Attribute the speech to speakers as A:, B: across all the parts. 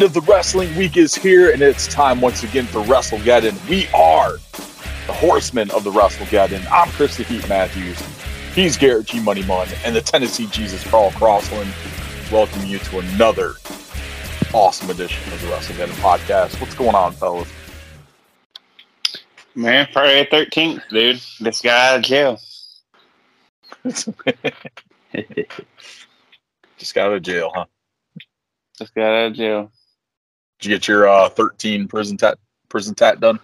A: End of the wrestling week is here, and it's time once again for WrestleGeddon. We are the horsemen of the WrestleGeddon. I'm Chris the Heat Matthews. He's Garrett G Money Mun, and the Tennessee Jesus Carl Crossland. Welcome you to another awesome edition of the WrestleGeddon podcast. What's going on, fellas?
B: Man, Friday the 13th, dude. This guy out of jail.
A: Just got out of jail, huh?
B: Just got out of jail.
A: Did you get your uh, 13 prison tat prison tat done?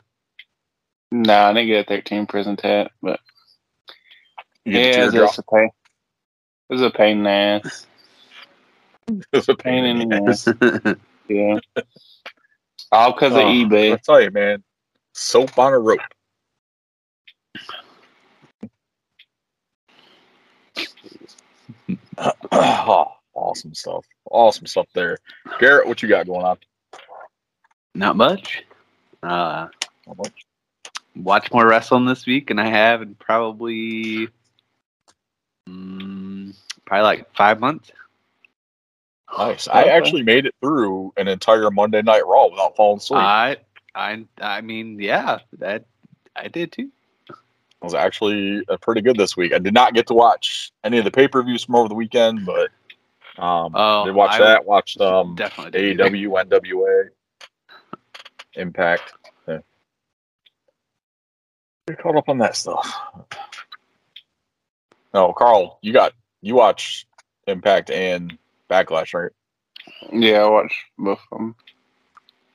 B: No, I didn't get a 13 prison tat, but yeah, it was a pain. It was a pain in the ass.
A: It's a
B: Pain in the
A: ass.
B: Yeah. All because of
A: I
B: eBay.
A: tell you, man, soap on a rope. awesome stuff. Awesome stuff there. Garrett, what you got going on?
C: Not much. Uh,
A: Not much.
C: watch more wrestling this week, and I have in probably, mm, probably like five months.
A: Nice. I actually made it through an entire Monday Night Raw without falling asleep.
C: I, I, I mean, yeah, that I did too.
A: It was actually uh, pretty good this week. I did not get to watch any of the pay per views from over the weekend, but um,
C: Oh,
A: did watch
C: I
A: that. Watched um,
C: Definitely.
A: AEW, NWA, Impact. Yeah. You're caught up on that stuff. No, Carl, you got you watch Impact and Backlash, right?
B: Yeah, I watched both of them.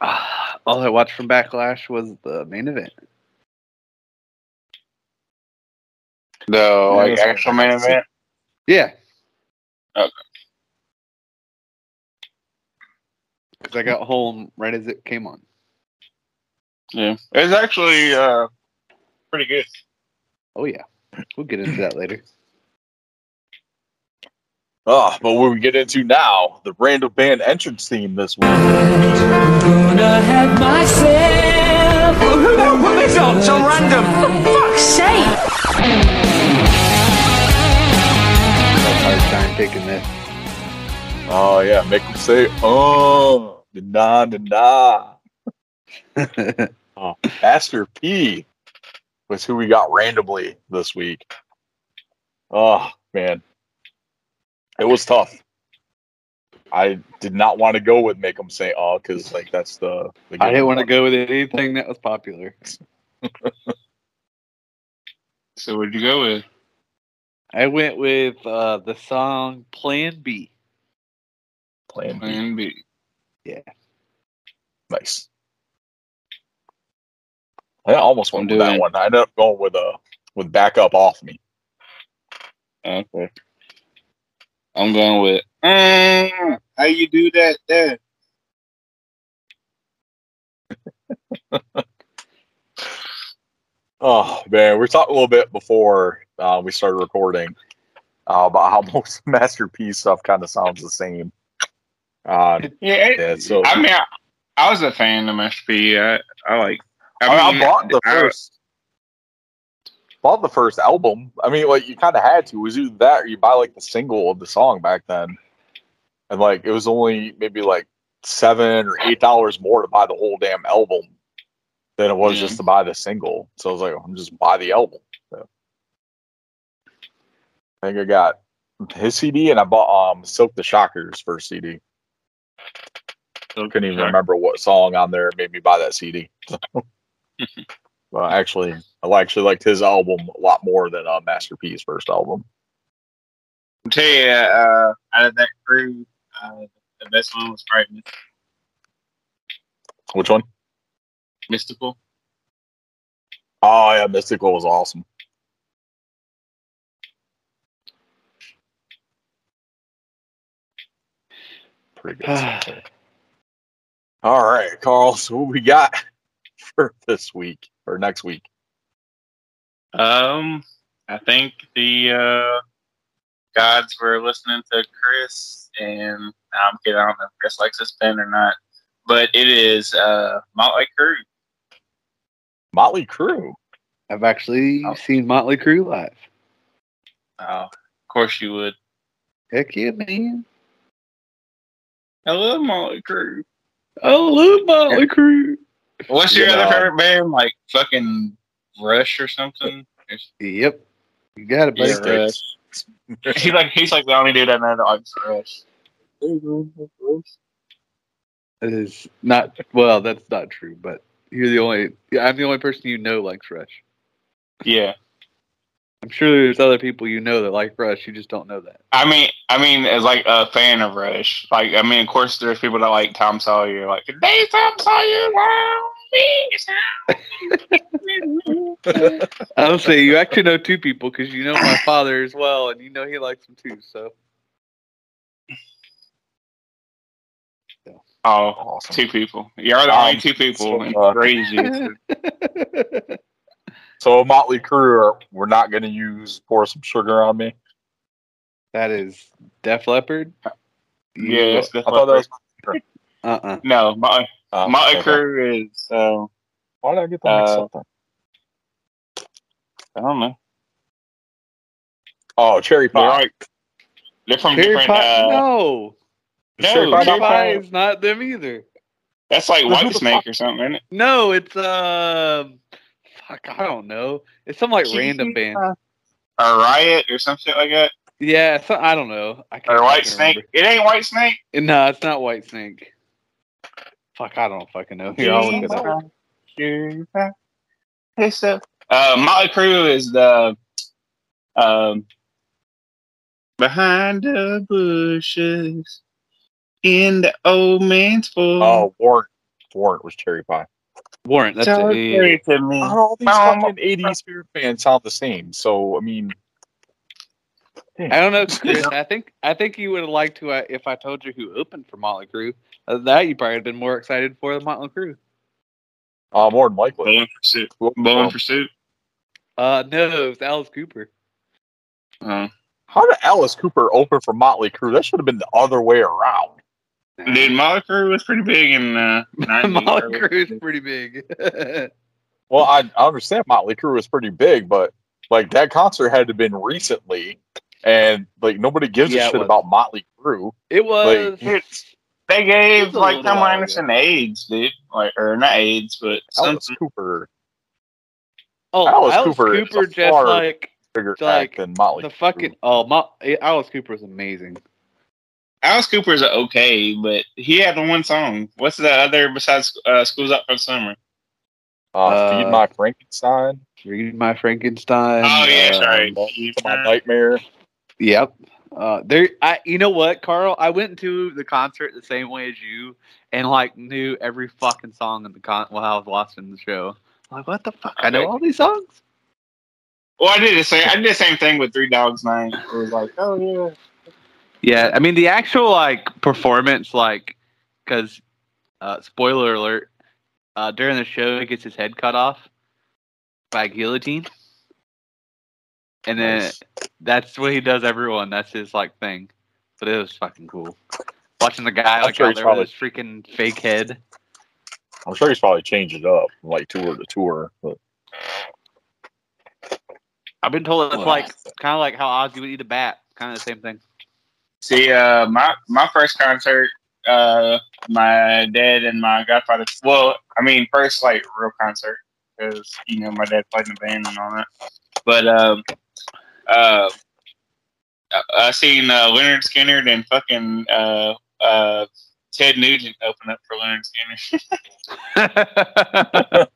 C: Ah, all I watched from Backlash was the main event.
B: The
A: Yeah,
B: like actual
A: what
B: main event.
C: Yeah.
B: Okay.
C: Because I got home right as it came on.
B: Yeah. It was actually uh pretty good.
C: Oh yeah, we'll get into that later.
A: Oh, but what we get into now, the random band entrance theme this week.
D: Gonna have myself.
E: Who the hell put this on? So random.
D: fuck's sake!
C: Hard time picking this.
A: Oh yeah, make them say oh da da da. Oh, Master P was who we got randomly this week. Oh man, it was tough. I did not want to go with make them say oh because like that's the. the
C: I didn't want to go with anything that was popular.
B: So what'd you go with?
C: I went with uh, the song Plan B.
A: plan B.
B: Plan B. Yeah.
A: Nice. I almost went with that one. I ended up going with a with backup off me.
B: Okay. I'm going with mm, how you do that there.
A: Oh man, we talked a little bit before uh, we started recording uh, about how most Master P's stuff kind of sounds the same. Uh,
B: Yeah, it-
A: yeah, so
B: I mean, I, I was a fan of Master P. I, I like.
A: I, mean, I bought the first, bought the first album. I mean, like you kind of had to. It was either that or you buy like the single of the song back then, and like it was only maybe like seven or eight dollars more to buy the whole damn album than it was
B: Yeah.
A: just to buy the single. So I was like, I'm just buy the album. So, I think I got his CD and I bought um Silkk the Shocker's first CD. I Couldn't even remember what song on there made me buy that CD. well, actually, I actually liked his album a lot more than uh, Master P's first album.
B: I'll tell you, uh, out of that crew, uh, the best one was probably
A: Which one?
B: Mystikal.
A: Oh yeah, Mystikal was awesome. Pretty good. All right, Carl. So what we got for this week or next week?
B: Um, I think the uh, gods were listening to Chris, and I'm kidding. I don't know if Chris likes this band or not, but it is uh, Motley Crue.
A: Motley Crue.
C: I've actually
B: Oh.
C: seen Motley Crue live.
B: Oh, of course you would.
C: Heck yeah, man.
B: I love Motley Crue.
C: I love Motley Crue.
B: What's your
A: You
B: other
A: know.
B: favorite band? Like fucking Rush or something?
C: Yep. You got it, buddy.
B: Yeah, Rush. He's like he's like the only dude I know that likes Rush.
C: That is not well. That's not true. But you're the only. Yeah, I'm the only person you know likes Rush.
B: Yeah,
C: I'm sure there's other people you know that like Rush. You just don't know that.
B: I mean, I mean, as like a fan of Rush, like I mean, of course, there's people that like Tom Sawyer, like today's Tom Sawyer.
C: I'll say you actually know two people because you know my father as well, and you know he likes them too. So
B: Oh,
A: Awesome.
B: two people. You're the only two people.
A: so,
B: crazy.
A: So Motley Crue, are, we're not going to use pour some sugar on me.
C: that is Def Leppard.
B: yeah, that's
A: I
B: the
A: thought that was.
C: Uh uh
B: no. My
A: Uh,
B: my
A: okay.
B: crew is. Uh,
A: Why did I get that mixed
B: Uh,
A: up?
B: I don't know.
A: Oh, cherry
B: They're
A: pie.
B: like they're from
C: Cherry
B: different.
C: pie?
B: Uh,
C: no,
B: no,
A: Cherry pie
C: Cherry
A: not
C: pie is not them either.
B: that's like
A: Then
B: White Snake or something, isn't it?
C: No, it's um, fuck, I don't know. It's some like random band.
B: A Riot or some shit like that.
C: Yeah, so, I don't know. I can't
B: Or White
C: fucking
B: Snake. It ain't White Snake.
C: No, it's not White Snake. Fuck, I don't fucking know. Here, I'll look it up.
B: Hey, so uh, Motley Crue is the um behind the bushes in the old man's form.
A: Oh, Warrant. Warrant was cherry pie.
C: Warrant. That's it. Yeah, yeah,
B: me.
A: All these
B: Um,
A: fucking 80s Spirit fans sound the same. So, I mean.
C: I don't know, Chris. I think I think you would have liked to uh, if I told you who opened for Motley Crue. Uh, that you probably have been more excited for than Motley Crue.
A: Uh, more than likely.
B: Bowling for Soup.
A: Well,
B: Bowling for Soup.
C: Uh, no, it was Alice Cooper.
B: Uh,
A: How did Alice Cooper open for Motley Crue? That should have been the other way around.
B: Dude, Motley Crue was pretty big in uh, 90s,
C: Motley
B: early
C: Crue is pretty big.
A: Well, I, I understand Motley Crue was pretty big, but like that concert had to have been recently, and like nobody gives
C: Yeah,
A: a shit
C: was.
A: about Motley Crue.
C: it was.
A: Like,
B: They gave
C: It's
B: like
C: little
B: Tom
C: while
B: Anderson AIDS, dude. Like, or not AIDS, but
A: Alice
B: something.
A: Cooper
C: oh,
A: Alice
C: Alice,
A: Cooper
C: Cooper,
A: is a
C: just
A: far-
C: like
A: bigger
C: Like,
A: act than Motley.
C: the
A: Crue.
C: fucking oh, Mo- Alice Cooper is amazing.
B: Alice Cooper's okay, but he had the one song. What's the other besides uh, "School's Out for Summer"?
A: uh,
C: uh,
A: Feed My Frankenstein,
C: Read my Frankenstein.
B: Oh yeah,
C: uh,
B: sorry.
A: Welcome My Nightmare.
C: Yep. Uh, there, I. You know what, Carl? I went to the concert the same way as you, and like knew every fucking song in the con while I was watching the show. Like, what the fuck? I know all these songs.
B: Well, I did the same. I did the same thing with Three Dogs Night. It was like, oh yeah.
C: Yeah, I mean the actual like performance, like, because, uh, spoiler alert, uh, during the show he gets his head cut off by guillotine, and then
A: Nice.
C: that's what he does everyone. That's his like thing. But it was fucking cool. Watching the guy
A: I'm
C: like
A: sure
C: out
A: he's
C: there with his freaking fake head.
A: I'm sure he's probably changed it up like tour to tour. But
C: I've been told it's like kind of like how Ozzy would eat a bat, kind of the same thing.
B: See, uh, my my first concert, uh, my dad and my godfather. Well, I mean, first like real concert because you know my dad played in the band and all that. But um, uh, I- I seen uh, Lynyrd Skynyrd and fucking uh, uh, Ted Nugent open up for Lynyrd Skynyrd.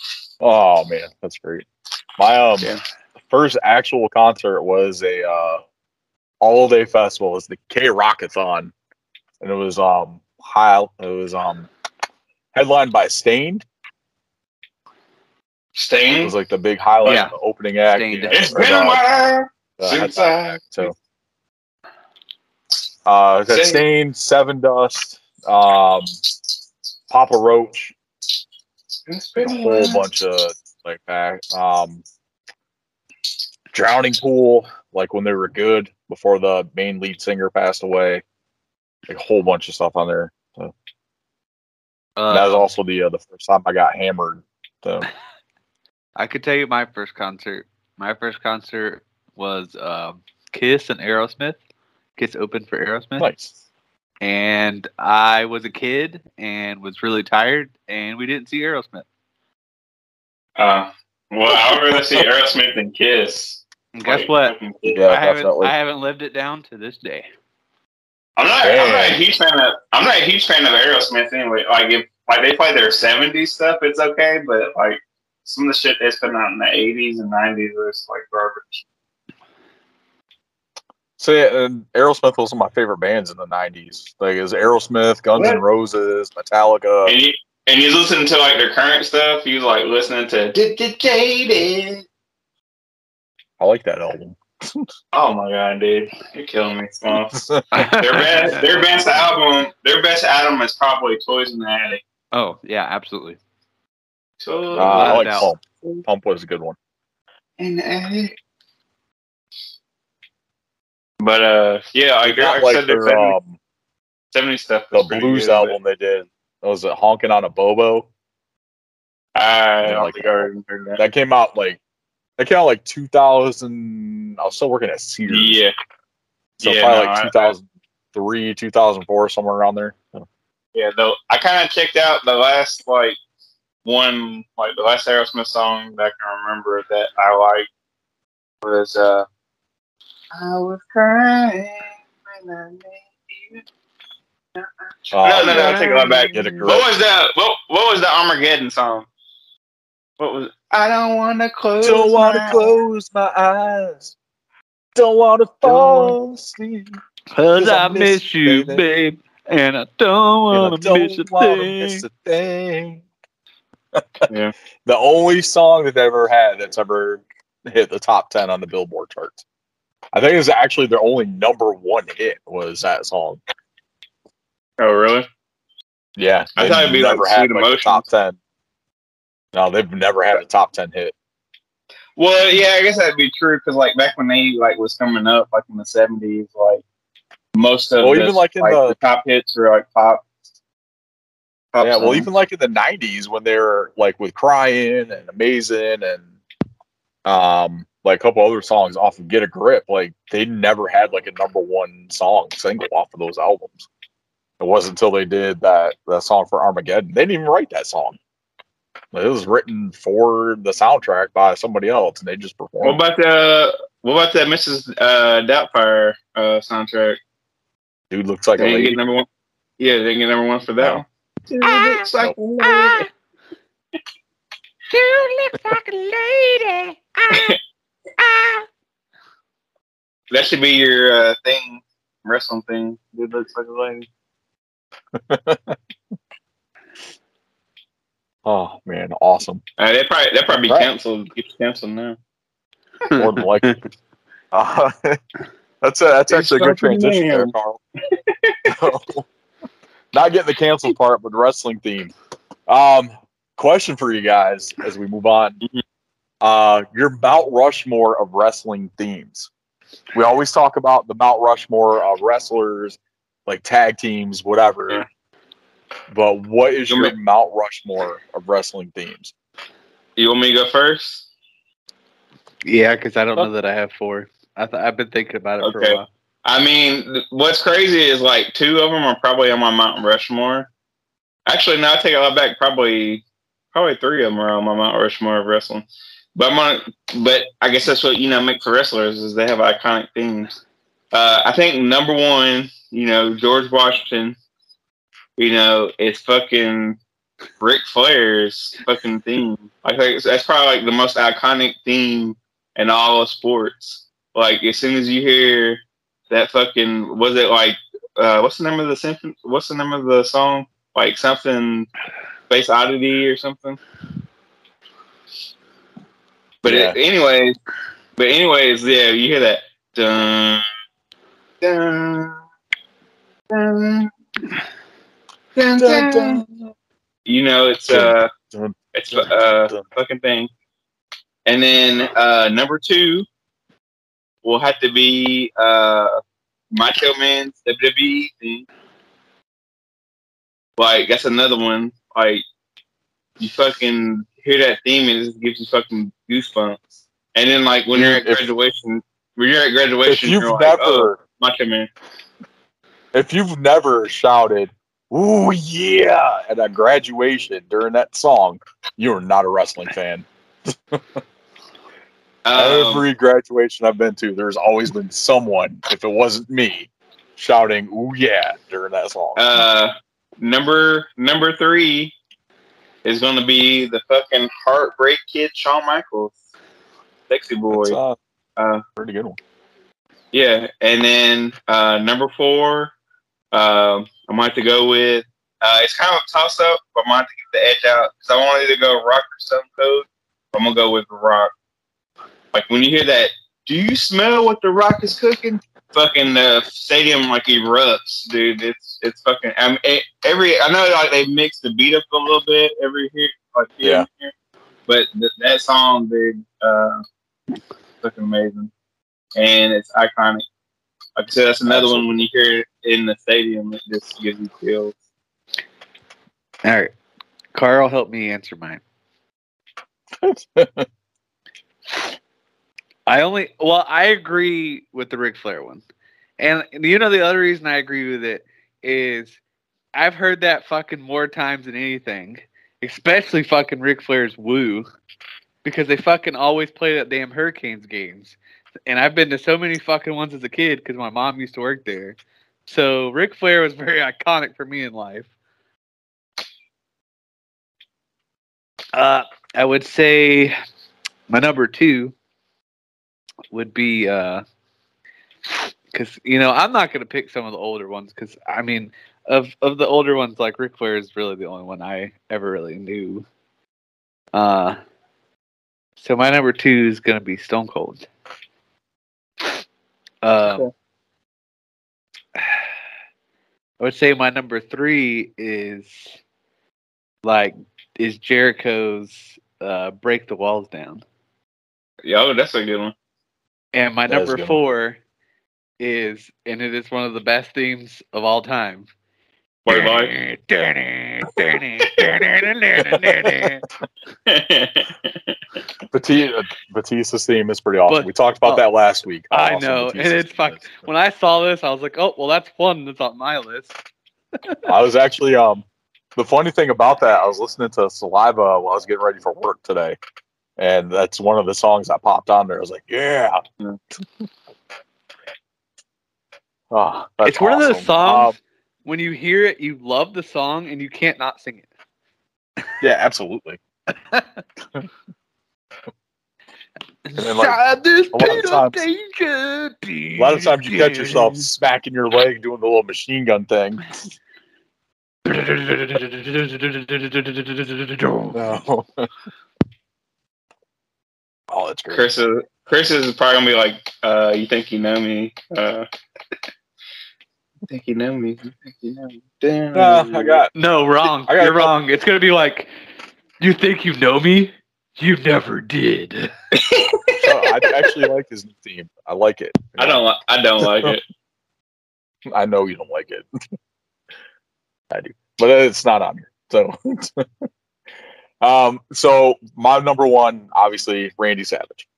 A: oh man, that's great. My um
B: Yeah.
A: first actual concert was a uh, all day festival. It was the K Rockathon, and it was um high. It was um headlined by Staind. It
B: Stain.
A: was like the big highlight,
C: Yeah.
A: the opening act.
C: Staind.
A: Yeah,
B: It's
A: it's
B: been a while since I.
A: So, uh,
B: Stain.
A: Sevendust, um, Papa Roach,
B: It's been
A: a whole bunch of like back, um, Drowning Pool, like when they were good before the main lead singer passed away. Like a whole bunch of stuff on there. So
C: Uh,
A: that was also the uh, the first time I got hammered. So
C: I could tell you my first concert. My first concert was um, Kiss and Aerosmith. Kiss opened for Aerosmith.
A: nice.
C: and I was a kid and was really tired, and we didn't see Aerosmith.
B: Uh, well, I would rather see Aerosmith than Kiss.
C: And guess
B: Like,
C: what?
A: Yeah,
C: I haven't
A: definitely.
C: I haven't lived it down to this day.
B: I'm not. I'm not a huge fan of. I'm not a huge fan of Aerosmith anyway. Like if like they play their '70s stuff, it's okay. But like some of the shit they spent out in the '80s and '90s is like garbage.
A: So yeah, and Aerosmith was one of my favorite bands in the '90s. Like, is Aerosmith, Guns N' Roses, Metallica.
B: And you and you listen to like their current stuff. He's like listening to "D- D- Jaded.
A: I like that album.
B: Oh my god, dude, you're killing me, Smalls. Their best, their best album, their best album is probably Toys in the Attic.
C: Oh yeah, absolutely.
B: So
A: Uh, I like
C: doubt.
A: Pump. Pump was a good one.
B: in the Attic. But uh, yeah, I,
A: Not
B: like I
A: like
B: said, their
A: their,
B: 70s,
A: um,
B: 70s stuff.
A: the blues
B: good,
A: album they did. That Was it Honking on a Bobo?
B: but I don't
A: like
B: think I already heard that.
A: That came out like came out like 2000. I was still working at Sears.
B: Yeah,
A: so
B: yeah,
A: probably
B: no,
A: like
B: I-
A: 2003, 2004, somewhere around there.
B: yeah. Though I kind of checked out the last like one, like the last Aerosmith song that I can remember that I liked was uh, I was crying when I met you.
A: Uh,
B: no, no, no, I take it back.
A: Get a
B: What was that? What What was the Armageddon song? What was? I don't want to close.
A: Don't want to
B: my
A: close my eyes. Don't want to fall asleep.
C: Cause
A: I
C: I
A: miss
C: miss
A: you,
C: you,
A: baby.
C: babe, and I don't wanna miss a thing.
A: miss a thing.
B: Yeah.
A: The only song that they ever had that's ever hit the top ten on the Billboard charts. I think it was actually their only number one hit was that song.
B: Oh, really?
A: Yeah,
B: I thought it'd be like
A: never had
B: Sweet
A: like, a top ten. No, they've never had a top ten hit.
B: Well, yeah, I guess that'd be true because like back when they like was coming up, like in the seventies, like most of
A: Well,
B: the,
A: even, like, in the-
B: top hits were like pop. pop
A: yeah, well, even like in the '90s when they were like with "Crying" and "Amazing" and um, like a couple other songs off of "Get a Grip," like they never had like a number one song single off of those albums. It wasn't until they did that that song for Armageddon. They didn't even write that song. It was written for the soundtrack by somebody else, and they just performed.
B: what
A: performed.
B: about the what about that Mrs. Uh, Doubtfire uh, soundtrack?
A: Dude looks like a
B: They didn't
A: lady.
B: get number one. Yeah, they didn't get number one for that
A: No.
B: one. Dude, looks like a lady.
D: You look like a lady. Ah, ah.
B: That should be your uh, thing, wrestling thing. Dude looks like a lady.
A: Oh man, awesome!
B: Uh, they probably that probably be
A: Right.
B: canceled. Get canceled now.
A: More than likely. Uh, that's a, that's
B: It's
A: actually a good transition there. Carl. Not getting the canceled part, but wrestling theme. Um, question for you guys as we move on. Uh, your Mount Rushmore of wrestling themes. We always talk about the Mount Rushmore of wrestlers, like tag teams, whatever.
B: Yeah.
A: But what is
B: You
A: your
B: want
A: Mount Rushmore of wrestling themes?
B: You want me to go first?
C: Yeah, because I don't know that I have four. I th- I've been thinking about it for a while.
B: I mean, th- what's crazy is like two of them are probably on my Mount Rushmore. Actually, no, I take a lot back. Probably, probably three of them are on my Mount Rushmore of wrestling. But I'm on, but I guess that's what you know make for wrestlers is they have iconic themes. Uh, I think number one, you know, George Washington. You know, it's fucking Ric Flair's fucking theme. I think that's probably like the most iconic theme in all of sports. Like as soon as you hear that fucking was it like uh what's the name of the symphony what's the name of the song like something space oddity or something but
A: Yeah.
B: it, anyways but anyways yeah you hear that dun dun dun dun, dun, dun. you know it's uh it's
A: dun,
B: uh fucking thing and then uh number two will have to be uh Macho Man's WWE thing. Like that's another one. Like you fucking hear that theme and it just gives you fucking goosebumps. And then like when you're at
A: If-
B: graduation, when you're at
A: If
B: graduation,
A: you've
B: you're like,
A: never
B: oh, Macho Man.
A: if you've never shouted "Ooh yeah" at a graduation during that song, you are not a wrestling fan.
B: Um,
A: Every graduation I've been to, there's always been someone, if it wasn't me, shouting "Ooh yeah" during that song.
B: uh, number number three is going to be the fucking heartbreak kid, Shawn Michaels, sexy boy.
A: Uh,
B: Uh,
A: pretty good one.
B: Yeah, and then uh, number four, um, I'm going to go with. Uh, it's kind of a toss up, but I'm going to get the edge out because I wanted to go Rock or Stone Cold. I'm gonna go with Rock. Like when you hear that, do you smell what the Rock is cooking? Fucking the stadium like erupts, dude. It's it's fucking. I mean, it, every I know like they mix the beat up a little bit every here, like here
A: Yeah.
B: here, but th- that song, dude, uh, fucking amazing, and it's iconic. Like I said, that's another one when you hear it in the stadium, it just gives you chills.
C: All right. Carl, help me answer mine. I only well, I agree with the Ric Flair one, and you know the other reason I agree with it is I've heard that fucking more times than anything, especially fucking Ric Flair's "Woo," because they fucking always play that damn Hurricanes games, and I've been to so many fucking ones as a kid because my mom used to work there. So Ric Flair was very iconic for me in life. Uh, I would say my number two would be uh because you know I'm not gonna pick some of the older ones because I mean of of the older ones like Ric Flair is really the only one I ever really knew. Uh, so my number two is gonna be Stone Cold. Um, I would say my number three is like is Jericho's uh, "Break the Walls Down."
B: Yo, that's a good one.
C: And my
A: That is a
C: number
A: good
C: four is, and it is one of the best themes of all time.
B: Wait, why?
A: Batista, Batista's theme is pretty awesome.
C: But-
A: we talked about
C: oh,
A: that last week.
C: I
A: awesome
C: know, and
A: Batista's
C: it's
A: theme
C: fuck. When I saw this, I was like, "Oh, well, that's one that's on my list."
A: I was actually um the funny thing about that, I was listening to Saliva while I was getting ready for work today. And that's one of the songs that popped on there. I was like, yeah. Oh,
C: it's one of those songs
A: Um,
C: when you hear it, you love the song and you can't not sing it.
A: yeah, absolutely. then, like, a lot of times- A lot of times you catch yourself smacking your leg doing the little machine gun thing. No. oh, that's great.
B: Chris is Chris is probably gonna be like, uh, "You think you know me? Uh, you think you know me? You think you know me?" Damn.
A: Nah, I got
C: No, wrong.
A: I got
C: You're wrong. It's gonna be like, you think you know me? You never did.
A: so I actually like his new theme. I like it.
B: I don't. li- I don't like it.
A: I know you don't like it. I do, but it's not on here. So, um, so my number one, obviously, Randy Savage.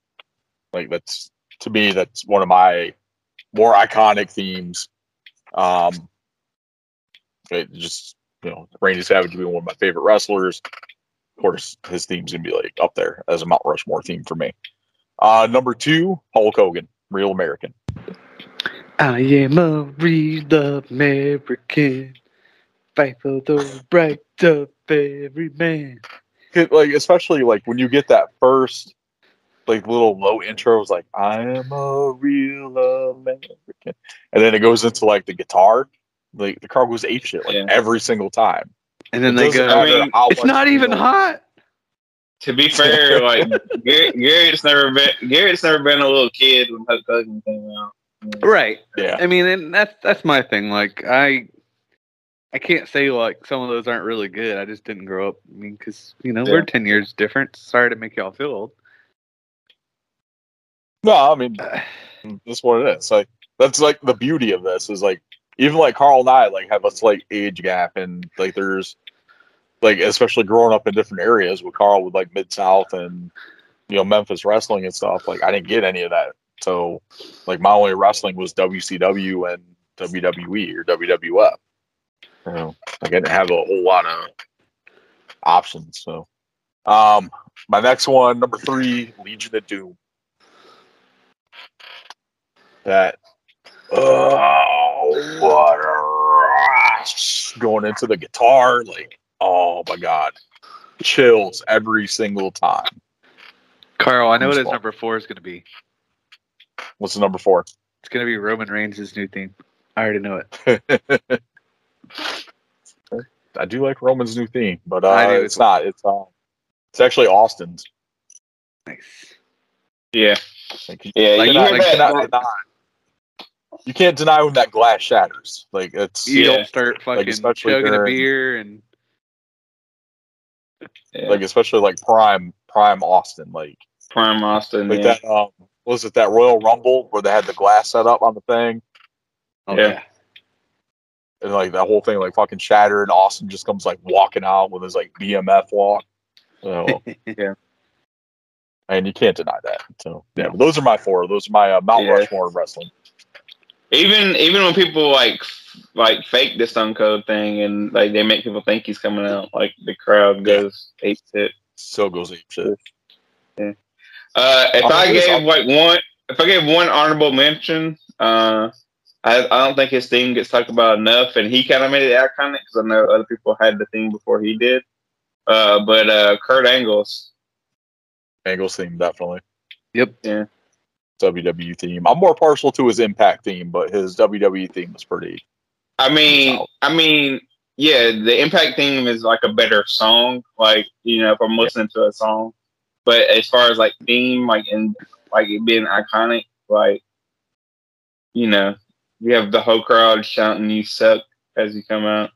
A: Like that's to me, that's one of my more iconic themes. Um, it just you know, Randy Savage being one of my favorite wrestlers. Of course, his theme's gonna be like up there as a Mount Rushmore theme for me. Uh, number two, Hulk Hogan, Real American.
C: I am a real American. Fight for the rights of every man.
A: Like especially like when you get that first like little low intro it's like I am a real American and then it goes into like the guitar like the car goes ape shit like
B: Yeah.
A: every single time
C: And then
A: It
C: they go,
A: matter
B: I mean,
C: it's not even
A: know.
C: hot.
B: To be fair, like Garrett, Garrett's never been. Garrett's never been a little kid when Hulk Hogan came out.
C: Right.
A: yeah
C: I mean, and that's that's my thing. Like, I I can't say like some of those aren't really good. I just didn't grow up. I mean, because you know we're ten years different. Sorry to make y'all feel old.
A: No I mean that's what it is like that's like the beauty of this is like even like Carl and I like have a slight age gap and like there's like especially growing up in different areas with Carl with like Mid South and you know Memphis wrestling and stuff like I didn't get any of that so like my only wrestling was WCW and WWE or WWF. You know, I didn't have a whole lot of options. So, um, my next one, number three, Legion of Doom. That, oh, what a rush going into the guitar, like, oh my god, chills every single time.
C: Carl, I know what his number four is going to be.
A: What's the number four?
C: It's going to be Roman Reigns' new theme. I already know it.
A: I do like Roman's new theme, but
C: I
A: uh,
C: do
A: it's
C: as
A: not. It's um, it's actually Austin's.
C: Nice.
B: Yeah,
A: Like, you
B: yeah.
C: Like,
B: you
A: cannot,
B: hear
A: you
B: that?
A: cannot deny. You can't deny when that glass shatters. Like it's
C: You
B: Yeah.
C: don't start fucking
A: especially
C: chugging a beer and
B: Yeah.
A: like especially like prime prime Austin. Like
B: Prime Austin.
A: like
B: yeah.
A: that. Um, was it that Royal Rumble where they had the glass set up on the thing
C: oh,
B: Yeah.
A: and like that whole thing like fucking shattered and Austin just comes like walking out with his like BMF walk. So
B: Yeah.
A: And you can't deny that. So yeah, those are my four. Those are my uh, Mount
B: Yeah.
A: Rushmore of wrestling.
B: Even even when people like like fake the Stone Cold thing and like they make people think he's coming out, like the crowd goes ape shit.
A: So goes ape shit.
B: Uh, if
A: I'll
B: I gave
A: I'll-
B: like one, if I gave one honorable mention, uh, I, I don't think his theme gets talked about enough, and he kind of made it iconic because I know other people had the theme before he did. Uh, but uh, Kurt Angle's,
A: Angles theme definitely.
C: Yep.
B: Yeah.
A: WWE theme. I'm more partial to his Impact theme, but his WWE theme was pretty.
B: I mean,
A: Wow.
B: I mean, yeah, the Impact theme is like a better song, like you know, if I'm listening to a song. But as far as like theme, like and like it being iconic, like you know, you have the whole crowd shouting "You suck" as you come out.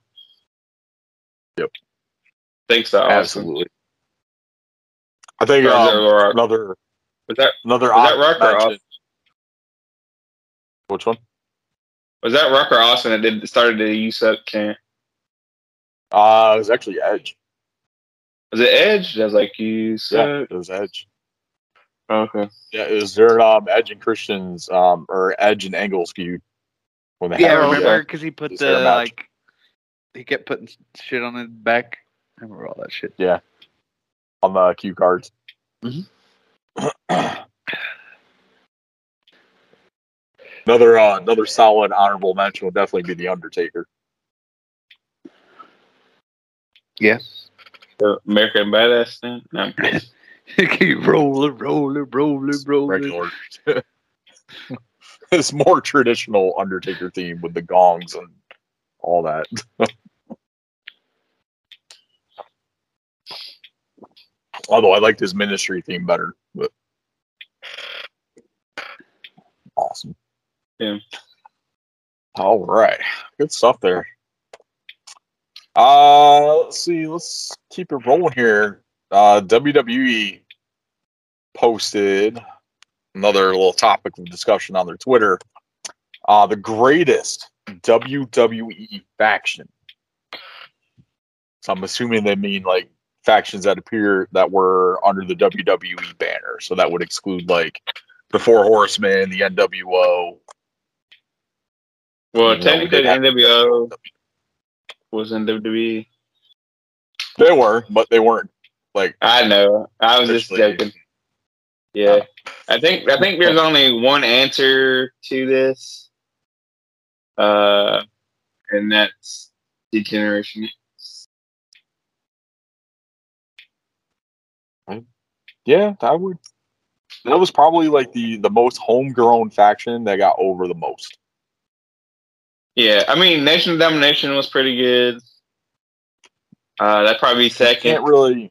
A: Yep.
B: Thanks to Austin.
A: Absolutely. I think
B: Or is
A: um,
B: Rock?
A: another
B: Was that
A: another
B: was that
A: honorable
B: Rock or Austin?
A: Which one?
B: Was that Rock or Austin that did started the "You suck" chant?
A: Uh, it was actually Edge.
B: Was it Edge? I was like, "You
A: Yeah, it was Edge.
B: Okay.
A: Yeah, it was their um, Edge and Christians um, or Edge and Angles feud. When they
C: Yeah,
A: had
B: Oh,
C: remember? Because he put
A: His
C: the like, he kept putting shit on his back. I remember all that shit.
A: On the cue cards.
C: Mhm.
A: another uh, another solid honorable mention would definitely be the Undertaker.
C: Yes.
B: The American Badass thing. No, I'm.
C: Keep rolling, rolling, rolling, rolling.
A: It's more traditional Undertaker theme with the gongs and all that. Although I liked his ministry theme better, but awesome.
B: Yeah.
A: All right. Good stuff there. Uh let's see, let's keep it rolling here. Uh WWE posted another little topic of discussion on their Twitter. Uh the greatest WWE faction. So I'm assuming they mean like factions that appear that were under the WWE banner. So that would exclude like the Four Horsemen, the NWO.
B: Well,
A: You
B: technically,
A: they had-
B: the NWO was in WWE.
A: They were, but they weren't like
B: I know. I was just joking. Yeah, I think I think there's only one answer to this, uh, and that's degeneration.
A: Yeah, that would. That was probably like the the most homegrown faction that got over the most.
B: Yeah, I mean, Nation of Domination was pretty good. Uh, that probably
A: You
B: second.
A: can't really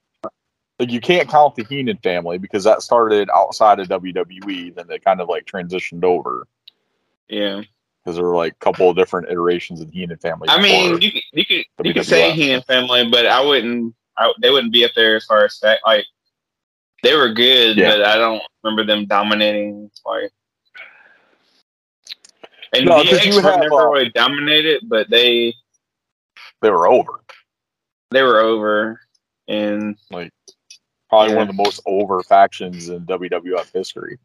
A: like you can't count the Heenan family because that started outside of WWE, then they kind of like transitioned over
B: Yeah,
A: because there were like a couple of different iterations of the Heenan family.
B: I mean, you could you could you could say Heenan family, but I wouldn't. I, they wouldn't be up there as far as that. Like they were good,
A: Yeah.
B: but I don't remember them dominating. Like and
A: No,
B: DX
A: you have,
B: never
A: uh,
B: really dominated, but they
A: they were over.
B: they were over. And like
A: Probably
B: Yeah.
A: one of the most over factions in WWF history.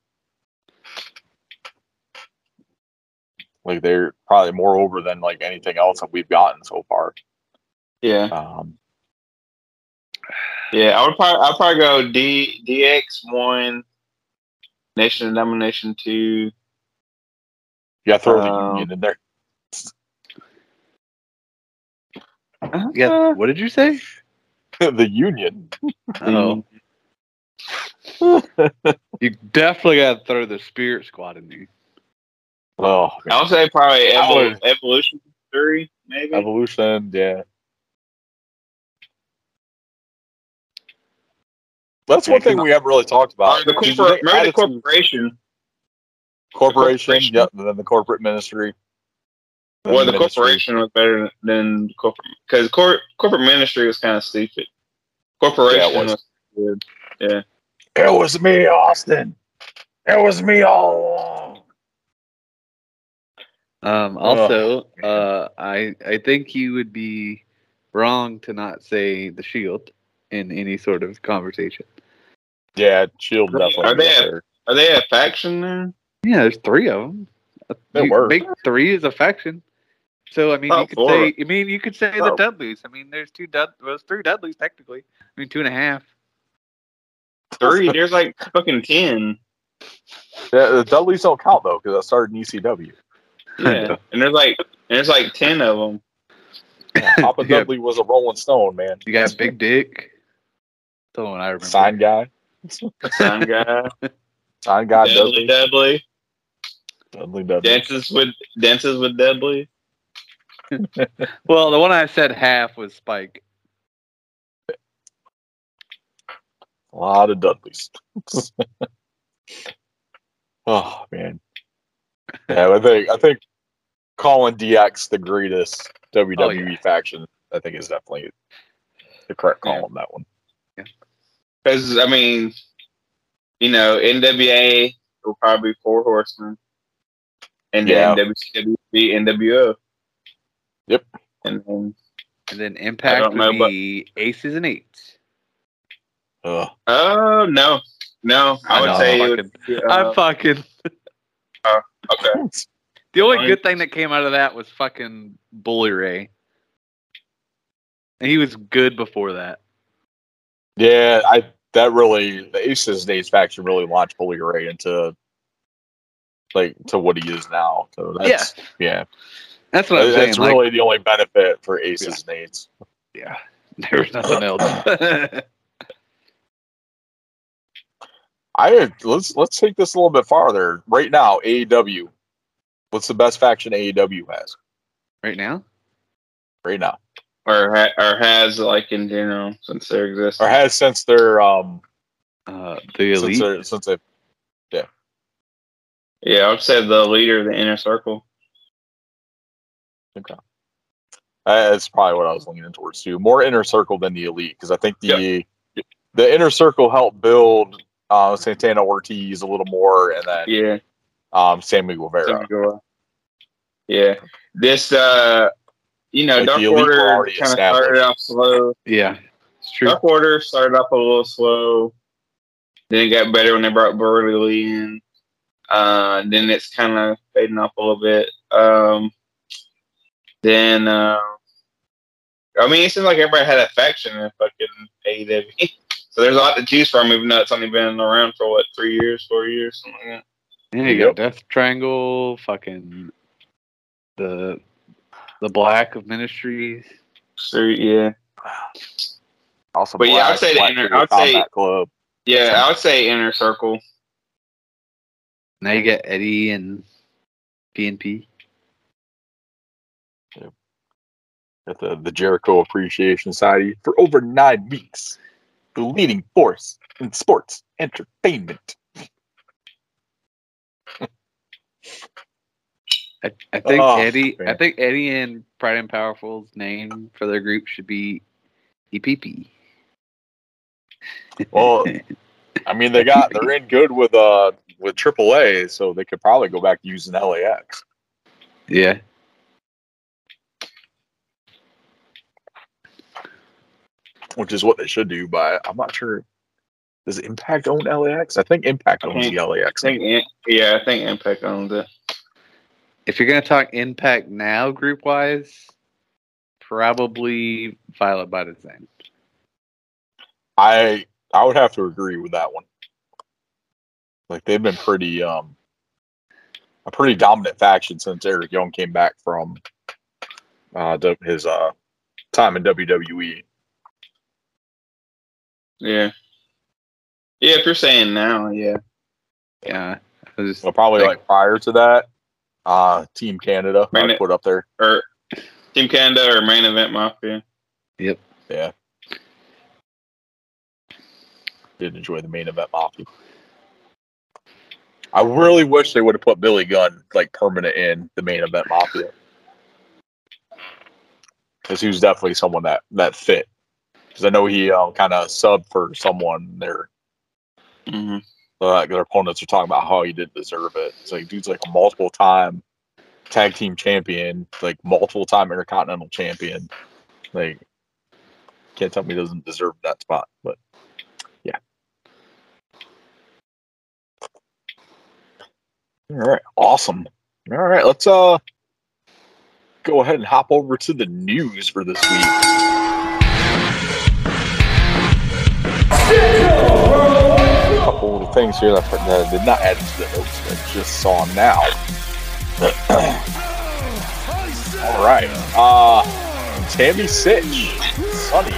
A: Like they're probably more over than like anything else that we've gotten so far.
B: Yeah,
A: Um,
B: yeah. I would probably I'd probably go D DX one, Nation of Domination two.
A: yeah, throw the
B: Um,
A: union in there.
C: Yeah. What did you say?
A: the union.
C: Oh, you definitely got to throw the Spirit Squad in there.
A: Oh,
B: I would say probably Evol- Evolution three, maybe.
A: evolution. Yeah. That's one thing we haven't really talked
B: Or
A: about.
B: the
A: Did you
B: corpor- the
A: attitude-
B: corporation,
A: corporation,
B: corporation.
A: yep, and then the corporate ministry. Then
B: or the
A: ministry.
B: corporation was better than the corporate because cor- corporate ministry was kind of stupid. Corporation
A: Yeah, it was.
B: was good. Yeah.
A: It was me, Austin. It was me all along.
C: Um, also, uh, I I think you would be wrong to not say the Shield in any sort of conversation.
A: Yeah, Shield
B: Are
A: definitely.
B: they a- Are they a faction then?
C: Yeah, there's three of them.
A: They were.
C: Big three is a faction. So I mean,
B: Oh,
C: you could
B: four.
C: say. I mean, you could say the
A: Oh.
C: Dudleys. I mean, there's two Dud. Well, there's three Dudleys technically. I mean, two and a half.
B: Three. There's like fucking ten.
A: Yeah, the Dudleys don't count though because I started in ECW.
B: Yeah. and there's like and there's like ten of them.
A: Papa
C: Yeah.
A: Dudley was a Rolling Stone man.
C: You got Big Dick. That's the one I remember.
A: sign guy.
B: Sign guy,
A: Sign guy
B: Dudley
A: Dudley.
B: Dudley,
A: Dudley Dudley.
B: dances with dances with Dudley.
C: Well, the one I said half was Spike.
A: A lot of Dudleys. oh man. Yeah, I think I think calling DX the greatest WWE
C: Oh, yeah.
A: faction, I think is definitely the correct call
B: Yeah.
A: on that one.
B: Because I mean, you know, NWA will probably be four horsemen, and
A: Yeah.
B: then WCW be NWO.
A: Yep.
B: And then
C: And then Impact
B: don't know,
C: would be aces and eights.
A: Ugh.
B: oh no, no, I,
C: I
B: would
C: know,
B: say
C: I'm
B: it would be, uh,
C: I'm fucking.
B: okay.
C: The only
B: Fine.
C: good thing that came out of that was fucking Bully Ray. And he was good before that.
A: Yeah, I that really the Aces Days faction really launched Bully Ray into like to what he is now. So that's yeah,
C: That's what I'm saying.
A: that's
C: like,
A: really the only benefit for Aces Nades.
C: yeah, there was nothing else.
A: I let's let's take this a little bit farther. Right now, AEW. What's the best faction AEW has
C: right now,
A: right now,
B: or ha- or has like in general since their existence.
A: or has since their um
C: uh, the elite.
A: their since they
B: Yeah, yeah I would say the leader of the inner circle.
A: okay. Uh, That's probably what I was leaning towards too. More inner circle than the elite because I think the the inner circle helped build uh, Santana Ortiz a little more, and then
B: Yeah.
A: um, Sammy Guevara.
B: Sammy Guevara. Yeah. This uh you know,
A: Like,
B: Dark
A: the
B: Order kind of started off slow.
C: Yeah, it's true.
B: Dark Order started off a little slow. Then it got better when they brought Brodie Lee in. Uh, then it's kind of fading off a little bit. Um, then, uh, I mean, it seems like everybody had a faction in fucking AEW. so there's a lot to choose from, even though it's only been around for what three years, four years, something like that.
C: Yeah, you got Death Triangle, fucking the the Black of Ministries.
B: So yeah,
A: Also,
B: But yeah, I'd say the inner-
A: Label
B: I'd say-
A: Club.
B: yeah, I would say Inner Circle.
C: Now you got Eddie and PNP.
A: at the, the Jericho Appreciation Society for over nine weeks. The leading force in sports entertainment.
C: I, I think
A: Oh,
C: Eddie.
A: man.
C: I think Eddie and Proud and Powerful's name for their group should be E EPP.
A: Well, I mean, they got they're in good with uh with AAA, so they could probably go back to using LAX.
C: yeah.
A: which is what they should do. But I'm not sure. Does Impact own LAX? I think Impact
B: I
A: owns
B: think-
A: the LAX.
B: I think, yeah, I think Impact owns it.
C: If you're gonna talk impact now, group wise, probably Violent by Design.
A: I I would have to agree with that one. Like they've been pretty um a pretty dominant faction since Eric Young came back from uh his uh time in. WWE.
B: Yeah. Yeah, if you're saying now, yeah.
C: Yeah, I was
A: So probably
C: Like-
A: like prior to that, uh Team Canada
B: Man,
A: I'd put up there.
B: Or Team Canada or Main Event Mafia. Yep.
A: Yeah. Did enjoy the main event mafia. I really wish they would have put Billy Gunn like permanent in the main event mafia. Because he was definitely someone that that fit. Because I know he uh, kind of subbed for someone there.
B: Mm-hmm.
A: Like their opponents are talking about how he didn't deserve it. It's like dude's like a multiple time tag team champion, like multiple time intercontinental champion. Like can't tell me he doesn't deserve that spot, but yeah. All right, awesome. All right, let's uh go ahead and hop over to the news for this week. Couple of things here that, that I did not add to the notes that I just saw now. All right. Uh Tammy Sytch, Sunny,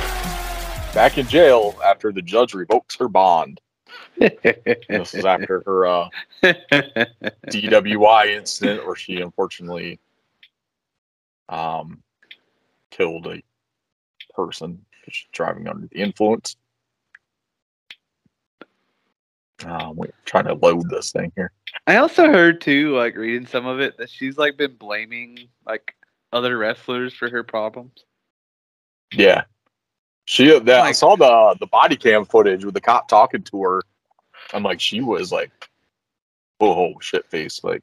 A: back in jail after the judge revokes her bond. This is after her uh, DWI incident where she unfortunately um, killed a person driving under the influence. Um, we're trying to load this thing here.
C: I also heard too, like reading some of it, that she's like been blaming like other wrestlers for her problems.
A: Yeah, she. That, I saw the the body cam footage with the cop talking to her, and like she was like, "Oh shit face!" Like,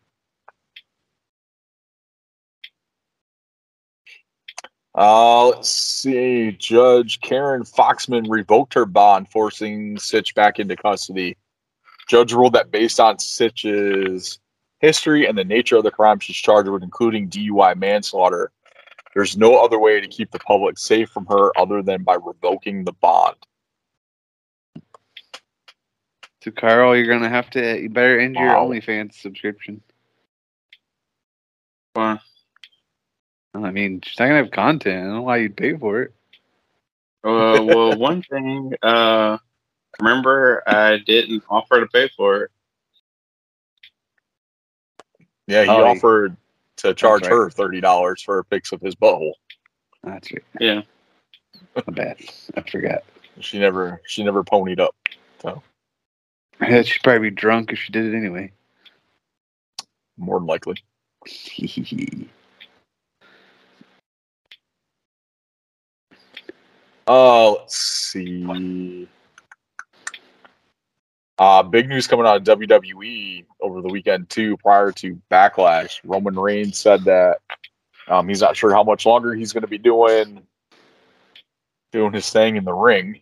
A: uh, let's see. Judge Karen Foxman revoked her bond, forcing Sytch back into custody. Judge ruled that based on Sytch's history and the nature of the crime she's charged with, including DUI manslaughter, there's no other way to keep the public safe from her other than by revoking the bond.
C: So Carl, you're gonna have to you better end your
A: Wow.
C: OnlyFans subscription.
B: Fine.
C: I mean, she's not gonna have content. I don't know why you'd pay for it.
B: Uh, well, one thing, uh, remember I didn't offer to pay for it.
A: Yeah, he
C: Oh, he-
A: offered to charge
C: right.
A: her thirty dollars for a pics of his butthole.
C: That's right.
B: Yeah.
C: My bad. I forgot.
A: She never, she never ponied up.
C: Yeah, she'd probably be drunk if she did it anyway.
A: More than likely. Uh, let's see. Uh, big news coming out of WWE over the weekend too. Prior to Backlash, Roman Reigns said that um, he's not sure how much longer he's going to be doing doing his thing in the ring,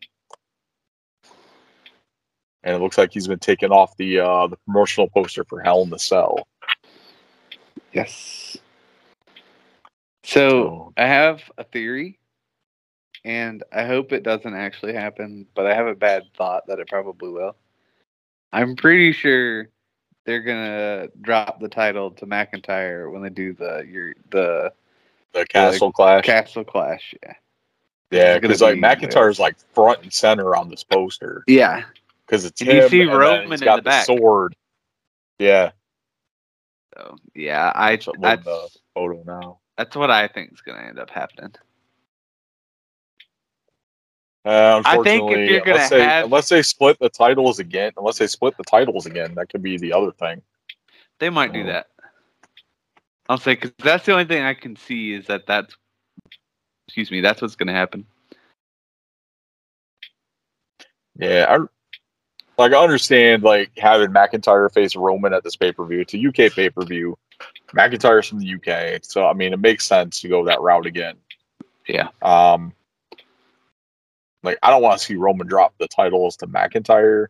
A: and it looks like he's been taken off the uh, the promotional poster for Hell in the Cell.
C: yes. So
A: So,
C: I have a theory, and I hope it doesn't actually happen, but I have a bad thought that it probably will. I'm pretty sure they're gonna drop the title to McIntyre when they do the your the
A: the Castle Clash.
C: Castle Clash. Yeah.
A: Yeah,
C: It's
A: because
C: gonna
A: like
C: be-
A: McIntyre's like front and center on this poster
C: Yeah.
A: because it's
C: And you
A: him,
C: see
A: and then
C: Roman
A: he's
C: in
A: got
C: the back.
A: sword. Yeah,
C: So yeah, I
A: so
C: that's,
A: photo now.
C: that's what I think is gonna end up happening.
A: Uh,
C: I think if
A: unfortunately,
C: you're gonna
A: unless they,
C: have-
A: unless they split the titles again, unless they split the titles again, that could be the other thing.
C: They might do
A: Oh.
C: that. I'll say because that's the only thing I can see is that that's excuse me, that's what's gonna happen.
A: Yeah, I like I understand like having McIntyre face Roman at this pay per view. It's a UK pay per view. McIntyre's from the UK, so I mean it makes sense to go that route again.
C: Yeah.
A: Um, like I don't want to see Roman drop the titles to McIntyre.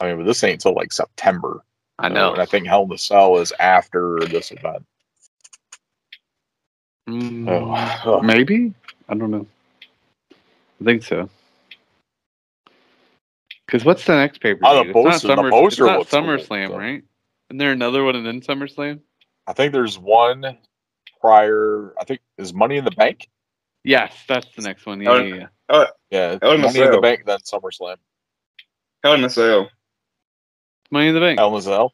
A: I mean, but this ain't until like September.
C: I
A: So,
C: know.
A: and I think Hell in the Cell is after this event.
C: Mm,
A: Oh.
C: maybe I don't know. I think so. Because what's the next paper?
A: Oh, the poster- the poster
C: it's not
A: looks cool,
C: SummerSlam, right? Isn't there another one and then SummerSlam?
A: I think there's one prior. I think is Money in the Bank.
C: Yes, that's the next one. Yeah,
B: Oh,
C: yeah, yeah.
A: Oh, yeah,
B: Hell in
A: Money in the
B: Cell.
A: Bank, then SummerSlam.
B: Hell in a Cell.
C: Money in the Bank.
A: Hell in a Cell.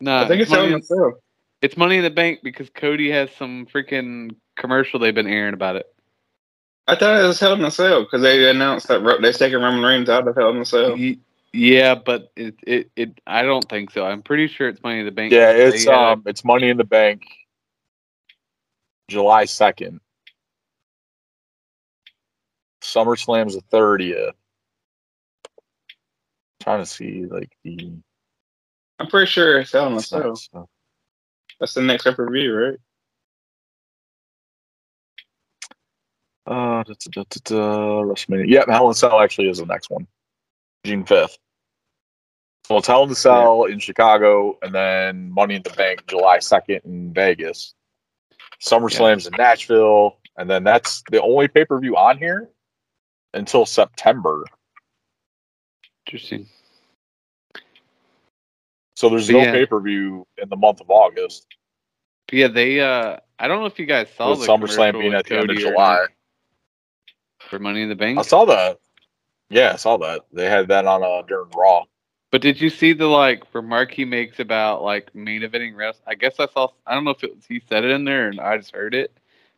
C: No,
B: I think it's Hell
C: Money
B: in a Cell.
C: It's Money in the Bank because Cody has some freaking commercial they've been airing about it.
B: I thought it was Hell in a Cell because they announced that they're taking Roman Reigns out of Hell in a Cell.
C: Yeah, but it, it it I don't think so. I'm pretty sure it's Money in the Bank.
A: Yeah, it's um, it's Money in the Bank. July second. SummerSlam's the thirtieth. Trying to see like the.
B: I'm pretty sure it's Hell in a Cell.
A: so-
B: That's the next pay per view, right?
A: Uh, da, da, da, da, WrestleMania. Yeah, Hell in a Cell actually is the next one, June fifth. Well, it's Hell in a Cell in Chicago, and then Money in the Bank July second in Vegas. SummerSlam's in Nashville, and then that's the only pay per view on here until September.
C: Interesting.
A: So there's
C: But
A: no
C: yeah.
A: pay per view in the month of August.
C: But yeah, they. uh I don't know if you guys saw
A: With
C: the
A: SummerSlam being at the end of July.
C: for Money in the Bank.
A: I saw that. Yeah, I saw that. They had that on uh, during Raw.
C: But did you see the like remark he makes about like main eventing rest? I guess I saw. I don't know if it was he said it in there and I just heard it.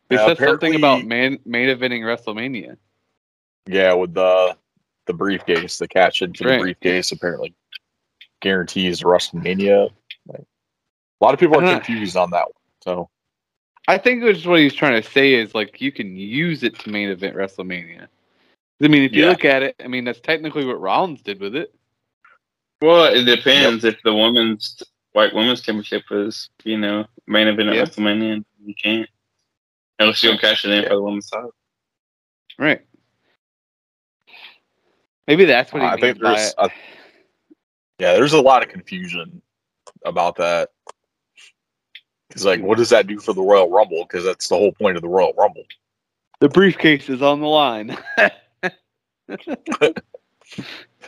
C: He
A: Yeah,
C: said something about main main eventing WrestleMania.
A: Yeah, with the the briefcase, the catch into
C: Right.
A: the briefcase apparently guarantees WrestleMania. Like, a lot of people are
C: don't-
A: confused on that one. So
C: I think it was what he's trying to say is like you can use it to main event WrestleMania. I mean, if you
A: Yeah.
C: look at it, I mean that's technically what Rollins did with it.
B: Well, it depends if the women's white women's championship is, you know, main event at WrestleMania. and You can't unless you don't cash it in
A: Yeah.
B: for the women's side.
C: Right. Maybe that's what he
A: I
C: means
A: think there's a, yeah, there's a lot of confusion about that. Because like, what does that do for the Royal Rumble? Because that's the whole point of the Royal Rumble.
C: The briefcase is on the line.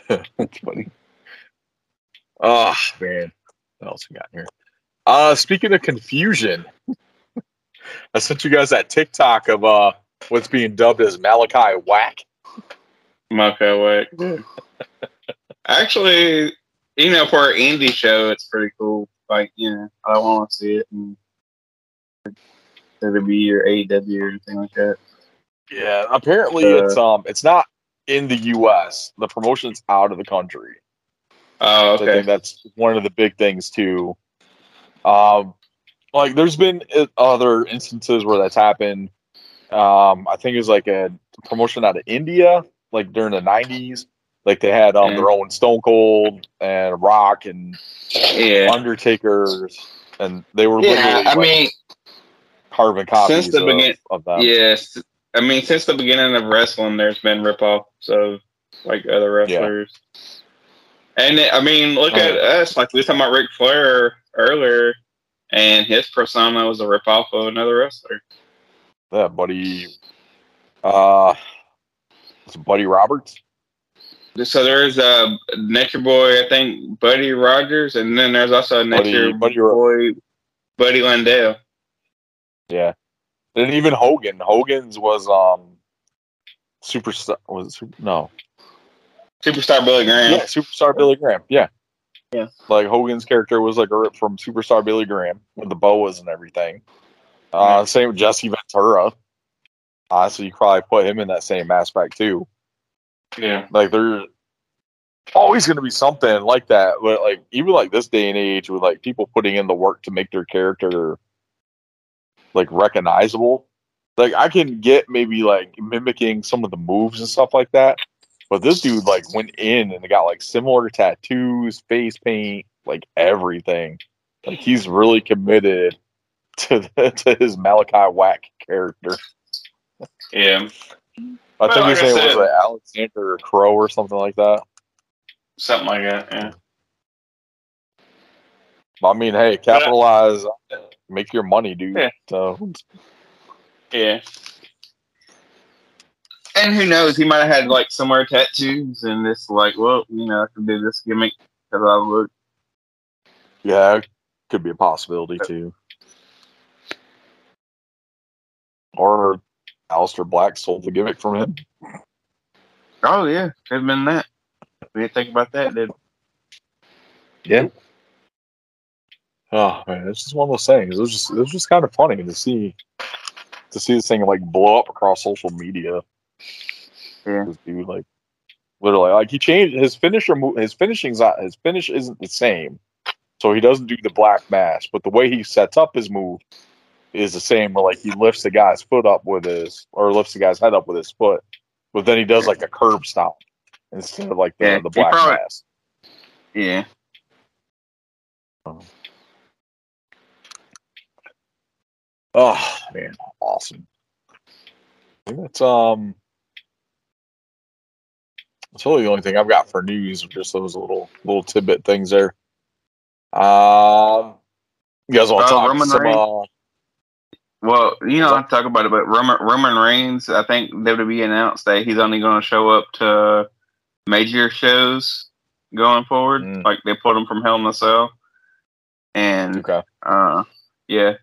C: That's funny.
A: Oh man, what else we got here? Uh speaking of confusion, I sent you guys that TikTok of uh what's being dubbed as Malachi Whack.
B: Malachi Whack. Actually, you know, for an indie show, it's pretty cool. Like, you know, I want to see it. And WWE or AEW or anything like that.
A: Yeah, apparently
B: Uh,
A: it's um it's not in the U.S. The promotion's out of the country.
B: Oh,
A: So I
B: okay.
A: think that's one of the big things too. Um, like there's been uh, other instances where that's happened. Um, I think it was like a promotion out of India, like during the '90s. Like they had um
B: Yeah.
A: their own Stone Cold and Rock and
B: Yeah.
A: Undertakers, and they were
B: Yeah, I
A: like,
B: mean,
A: carbon copies
B: since the
A: of,
B: begin-
A: of them.
B: yes. I mean, since the beginning of wrestling, there's been ripoffs of like other wrestlers. And it- I mean, look at
A: Oh.
B: us. Like we were talking about Ric Flair earlier, and his persona was a ripoff of another wrestler.
A: Yeah, buddy. Uh, it's Buddy Roberts.
B: So there's uh, Nature Boy, I think Buddy Rogers, and then there's also
A: Buddy-
B: Nature
A: Buddy Ro-
B: Boy, Buddy Landel.
A: Yeah, and even Hogan. Hogan's was um, superstar. Was it super? No,
B: Superstar Billy Graham.
A: Yeah, Superstar Billy Graham. Yeah.
B: Yeah.
A: Like Hogan's character was like a rip from Superstar Billy Graham with the boas and everything. Uh, same with Jesse Ventura. So you probably put him in that same aspect too.
B: Yeah.
A: Like there's always going to be something like that. But like even like this day and age with like people putting in the work to make their character like recognizable. Like I can get maybe like mimicking some of the moves and stuff like that. But this dude like went in and got like similar tattoos, face paint, like everything. Like he's really committed to the, to his Malachi Whack character.
B: Yeah.
A: I
B: Well,
A: think
B: like
A: his
B: I
A: name
B: said-
A: was like Alexander Crow or something like that.
B: Something like that. Yeah.
A: I mean, hey, capitalize, make your money, dude.
B: Yeah.
A: So
B: Yeah. And who knows? He might have had like somewhere tattoos, and it's like, well, you know, I can do this gimmick because I look.
A: Yeah, could be a possibility too. Or Aleister Black sold the gimmick from him.
B: Oh yeah, could have been that. We didn't think about that, did?
C: Yeah.
A: Oh man, it's just one of those things. It was just it was just kind of funny to see to see this thing like blow up across social media.
B: Yeah.
A: This dude like literally like he changed his finisher move his finishing's not his finish isn't the same. So he doesn't do the Black Mass, but the way he sets up his move is the same where like he lifts the guy's foot up with his or lifts the guy's head up with his foot. But then he does like a curb stomp instead of like the,
B: Yeah,
A: the black
B: probably-. Yeah.
A: Oh man, awesome. That's um that's really the only thing I've got for news, just those little little tidbit things there. Um you guys want to
B: Uh,
A: talk
B: Roman
A: some
B: Reigns? Well, you know, I talk about it, but Roman, Roman Reigns, I think WWE announced that he's only going to show up to major shows going forward.
A: Mm.
B: Like they pulled him from Hell in a Cell, and
A: okay.
B: uh, yeah.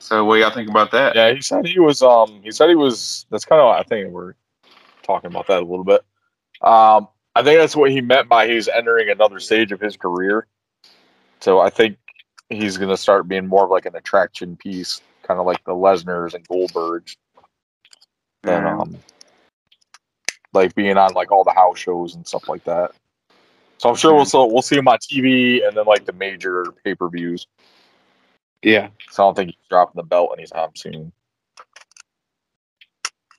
B: So, what do y'all think about that?
A: Yeah, he said he was um he said he was that's kind of I think we're talking about that a little bit. Um I think that's what he meant by he's entering another stage of his career. So I think he's gonna start being more of like an attraction piece, kind of like the Lesnar's and Goldbergs. And um like being on like all the house shows and stuff like that. So I'm sure we'll so we'll see him on TV and then like the major pay per views.
C: Yeah.
A: So I don't think he's dropping the belt anytime soon.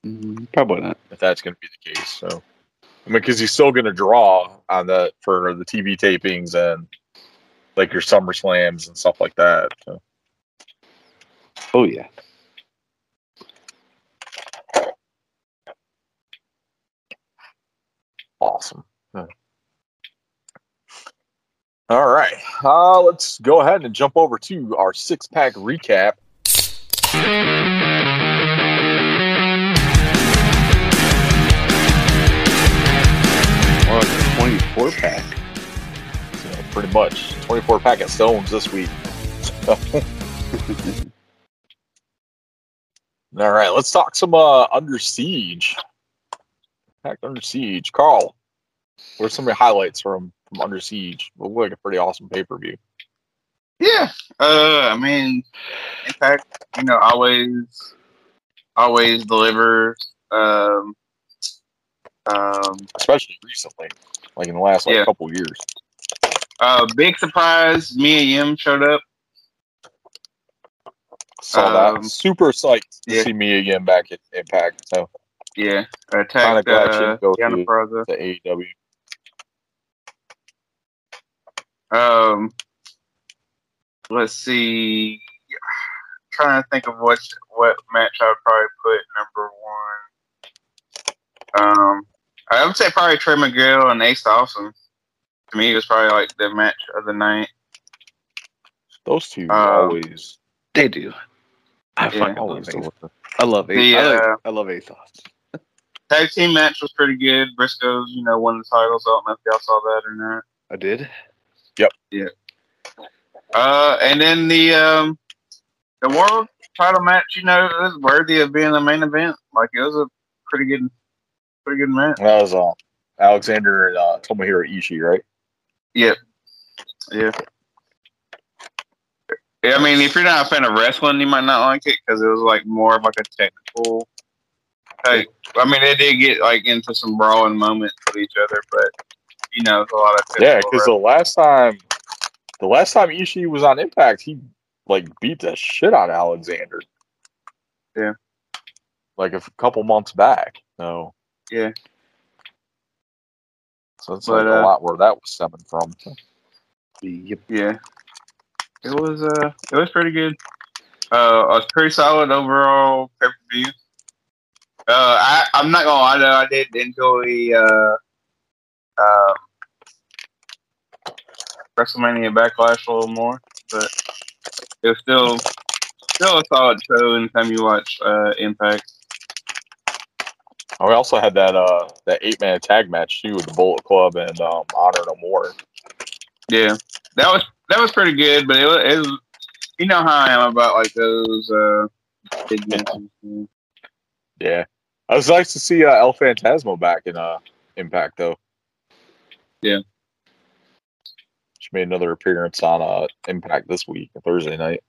C: Mm, Probably not.
A: if that's going to be the case. So, I mean, because he's still going to draw on the for the TV tapings and like your Summer Slams and stuff like that. So,
C: Oh yeah.
A: awesome. Yeah. All right, uh, let's go ahead and jump over to our six pack recap.
C: More like a twenty-four pack.
A: So pretty much 24 pack of stones this week. All right, let's talk some uh, Under Siege. Pack Under Siege. Carl, where's some of your highlights from, from Under Siege? Looked like a pretty awesome pay per view.
B: Yeah. Uh, I mean, Impact, you know, always, always delivers. Um, um,
A: especially recently, like in the last like
B: Yeah.
A: couple years.
B: uh, big surprise, Mia Yim showed up.
A: Saw
B: Um,
A: that. Super psyched to
B: yeah.
A: see me again back at Impact. So
B: Yeah, attacked uh,
A: go
B: Deonna
A: through-
B: Purrazzo.
A: the AEW.
B: Um, let's see. trying to think of what what match I would probably put number one. Um, I would say probably Trey Miguel and Ace Austin. To me, it was probably like the match of the night.
A: Those two
B: Um,
A: always,
C: They do. I
B: Yeah.
C: fucking love Ace.
A: deliver.
C: I love Ace.
B: The, uh,
C: I love Ace
B: Tag team match was pretty good. Briscoes, you know, won the titles. I don't know if y'all saw that or not.
C: I did. Yep. Yeah.
B: Uh, and then the um, the world title match, you know, is worthy of being the main event. Like it was a pretty good, pretty good match.
A: That was uh, Alexander and uh, Tomohiro Ishii, right?
B: Yep. Yeah. Yeah, I mean, if you're not a fan of wrestling, you might not like it because it was like more of like a technical. Like, I mean, they did get like into some brawling moments with each other, but you know, it's a lot of
A: Yeah, because the last time, the last time Ishii was on Impact, he like beat the shit out of Alexander.
B: Yeah.
A: like a f- couple months back. So
B: Yeah.
A: so it's
B: But,
A: like a
B: uh,
A: lot where that was stemming from.
C: Yep.
B: Yeah, it was uh, it was pretty good. Uh, it was pretty solid overall pay per view. Uh, I I'm not gonna lie though, I did enjoy uh, um, WrestleMania Backlash a little more, but it was still still a solid show anytime you watch uh, Impact.
A: Oh, we also had that uh that eight man tag match too with the Bullet Club and um, Honor No More.
B: Yeah, that was that was pretty good, but it was, it was you know how I am about like those uh, big matches. yeah.
A: Yeah, it was nice to see uh, El Phantasmo back in uh Impact though.
B: Yeah.
A: She made another appearance on uh Impact this week, Thursday night.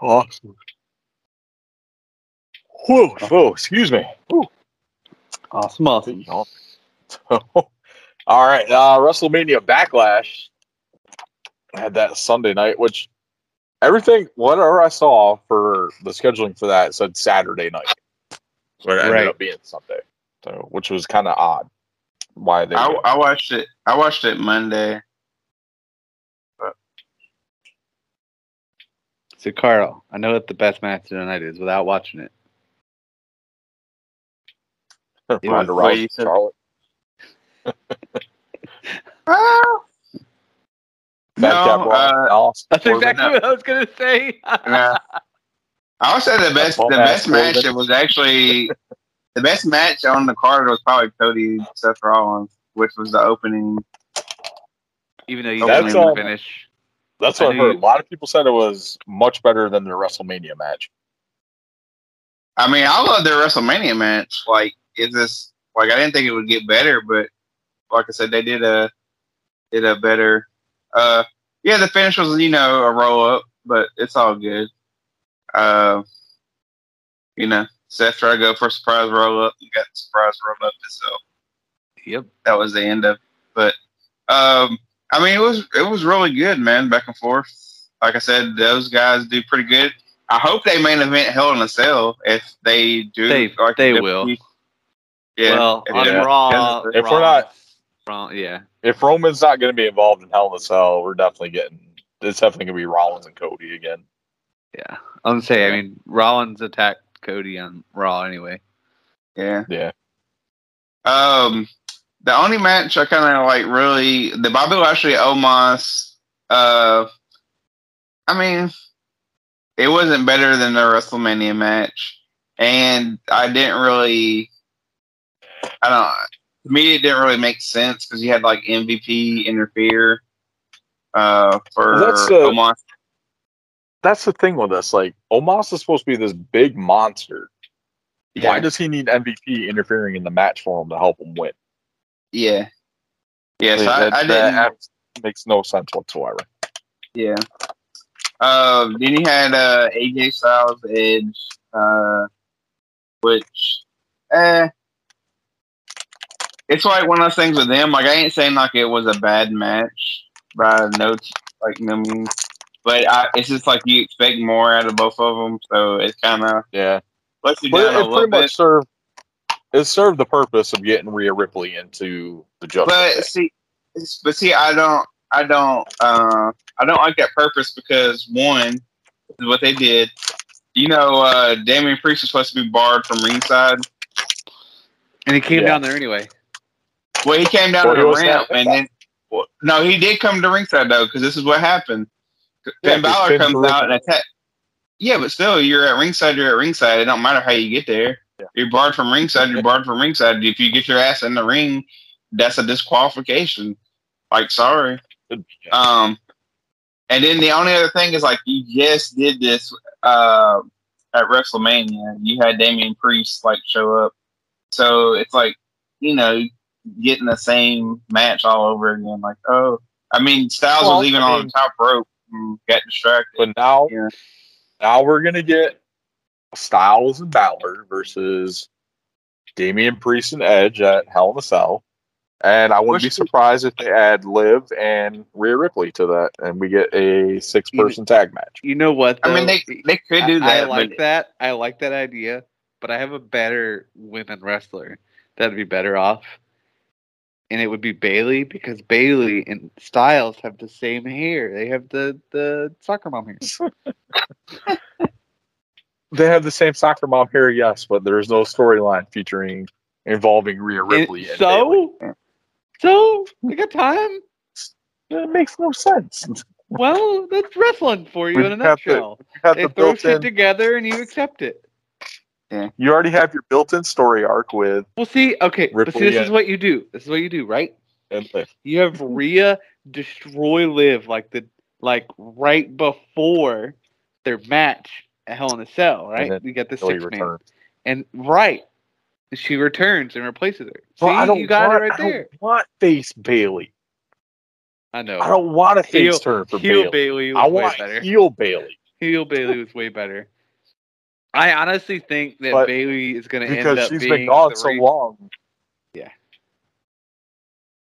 A: Awesome. Whoa, whoa, excuse me. Whew.
C: Awesome, awesome.
A: So, all right, uh, WrestleMania Backlash had that Sunday night, which everything, whatever I saw for the scheduling for that said Saturday night, but it ended
C: Right.
A: up being Sunday, so which was kind of odd. Why they?
B: I, I watched it. I watched it Monday.
C: So, Carl, I know what the best match of the night is without watching it.
A: Ronda
B: what
A: Rousey,
B: you.
A: Charlotte.
B: No, uh,
C: That's exactly what I was going to say.
B: nah. I would say the best the best match
A: Corbin.
B: that was actually the best match on the card was probably Cody Seth Rollins, which was the opening.
C: Even though you
A: That's,
C: didn't even
A: um,
C: finish.
A: That's
C: I
A: what I
C: knew
A: heard. A lot of people said it was much better than their WrestleMania match.
B: I mean, I love their WrestleMania match. Like, it's just like I didn't think it would get better, but like I said, they did a did a better. Uh, yeah, the finish was you know a roll up, but it's all good. Uh, you know, Seth tried to go for a surprise roll up. You got the surprise roll up itself.
C: Yep.
B: that was the end of. it. But um, I mean, it was it was really good, man. Back and forth. Like I said, those guys do pretty good. I hope they main event Hell in a Cell. If they do,
C: They-
B: like,
C: they will.
B: Yeah.
C: well,
B: if
C: on
B: they-
C: Raw,
A: If we're not-
C: Raw, yeah.
A: If Roman's not going to be involved in Hell in a Cell, we're definitely getting. It's definitely going to be Rollins and Cody again.
C: Yeah. I'm gonna say, I mean, Rollins attacked Cody on Raw anyway.
B: Yeah.
A: Yeah.
B: Um, the only match I kind of like really the Bobby Lashley Omos. Uh, I mean, it wasn't better than the WrestleMania match, and I didn't really. I don't. To me, it didn't really make sense because you had like MVP interfere. Uh, for
A: that's, uh,
B: Omos.
A: That's the thing with us. Like, Omos is supposed to be this big monster. Why does he need MVP interfering in the match for him to help him win?
B: Yeah. Yeah. So I,
A: that-
B: I didn't.
A: that makes no sense whatsoever.
B: Yeah. Um, then you had uh, AJ Styles Edge, uh, which, eh, it's like one of those things with them. Like I ain't saying like it was a bad match by notes, like no means, but I, it's just like you expect more out of both of them, so it's kind of
A: Yeah.
B: lets you
A: But
B: down
A: it, it pretty
B: bit.
A: much served it served the purpose of getting Rhea Ripley into the judgment.
B: But
A: Day.
B: see, but see, I don't, I don't, uh, I don't like that purpose because one, what they did. You know, uh, Damian Priest was supposed to be barred from ringside.
C: And he came
A: Yeah.
C: down there anyway.
B: Well, he came down to the ramp, and then well, no, he did come to ringside though, because this is what happened.
A: Yeah,
B: Finn Balor comes out and attack. Yeah, but still, you're at ringside. You're at ringside. It don't matter how you get there.
A: Yeah.
B: You're barred from ringside. You're barred from ringside. If you get your ass in the ring, that's a disqualification. Like, sorry. Um, and then the only other thing is like you just did this uh, at WrestleMania. You had Damian Priest like show up, so it's like you know getting the same match all over again. Like, oh, I mean, Styles
A: Well,
B: was even
A: I
B: on the top rope and got distracted.
A: But now,
B: Yeah.
A: now we're gonna get Styles and Balor versus Damian Priest and Edge at Hell in a Cell, and I wouldn't be surprised if they add Liv and Rhea Ripley to that, and we get a six-person tag match.
C: You know what?
B: I mean, they they could do that,
C: I like that. I like that idea, but I have a better women wrestler that'd be better off, and it would be Bayley because Bayley and Styles have the same hair. They have the the soccer mom hair.
A: They have the same soccer mom hair, yes, but there's no storyline featuring involving Rhea Ripley.
C: And
A: And Bayley.
C: so, so we got time.
A: It makes no sense.
C: Well, that's wrestling for you
A: We
C: in a nutshell.
A: You have
C: They throw shit
A: built-in.
C: together and you accept it.
A: You already have your built-in story arc with
C: Well, see, okay, but see,
A: Ripley
C: this is what you do. This is what you do, right?
A: and Liv.
C: You have Rhea destroy Liv like the like right before their match at Hell in a Cell, right?
A: then
C: We got the
A: Billy
C: six man, and right, she returns and replaces her. See,
A: But I don't
C: you got
A: want,
C: it right
A: I don't
C: there.
A: want face Bayley.
C: I know.
A: I don't want a face
C: Heel-
A: turn for
C: Heel
A: Bayley.
C: Bayley
A: I
C: was way
A: want
C: better.
A: heel Bayley
C: Heel Bayley was way better. I honestly think that
A: But-
C: Bayley is going to end
A: because
C: up
A: she's
C: being
A: been gone
C: the
A: so
C: re-
A: long.
C: Yeah,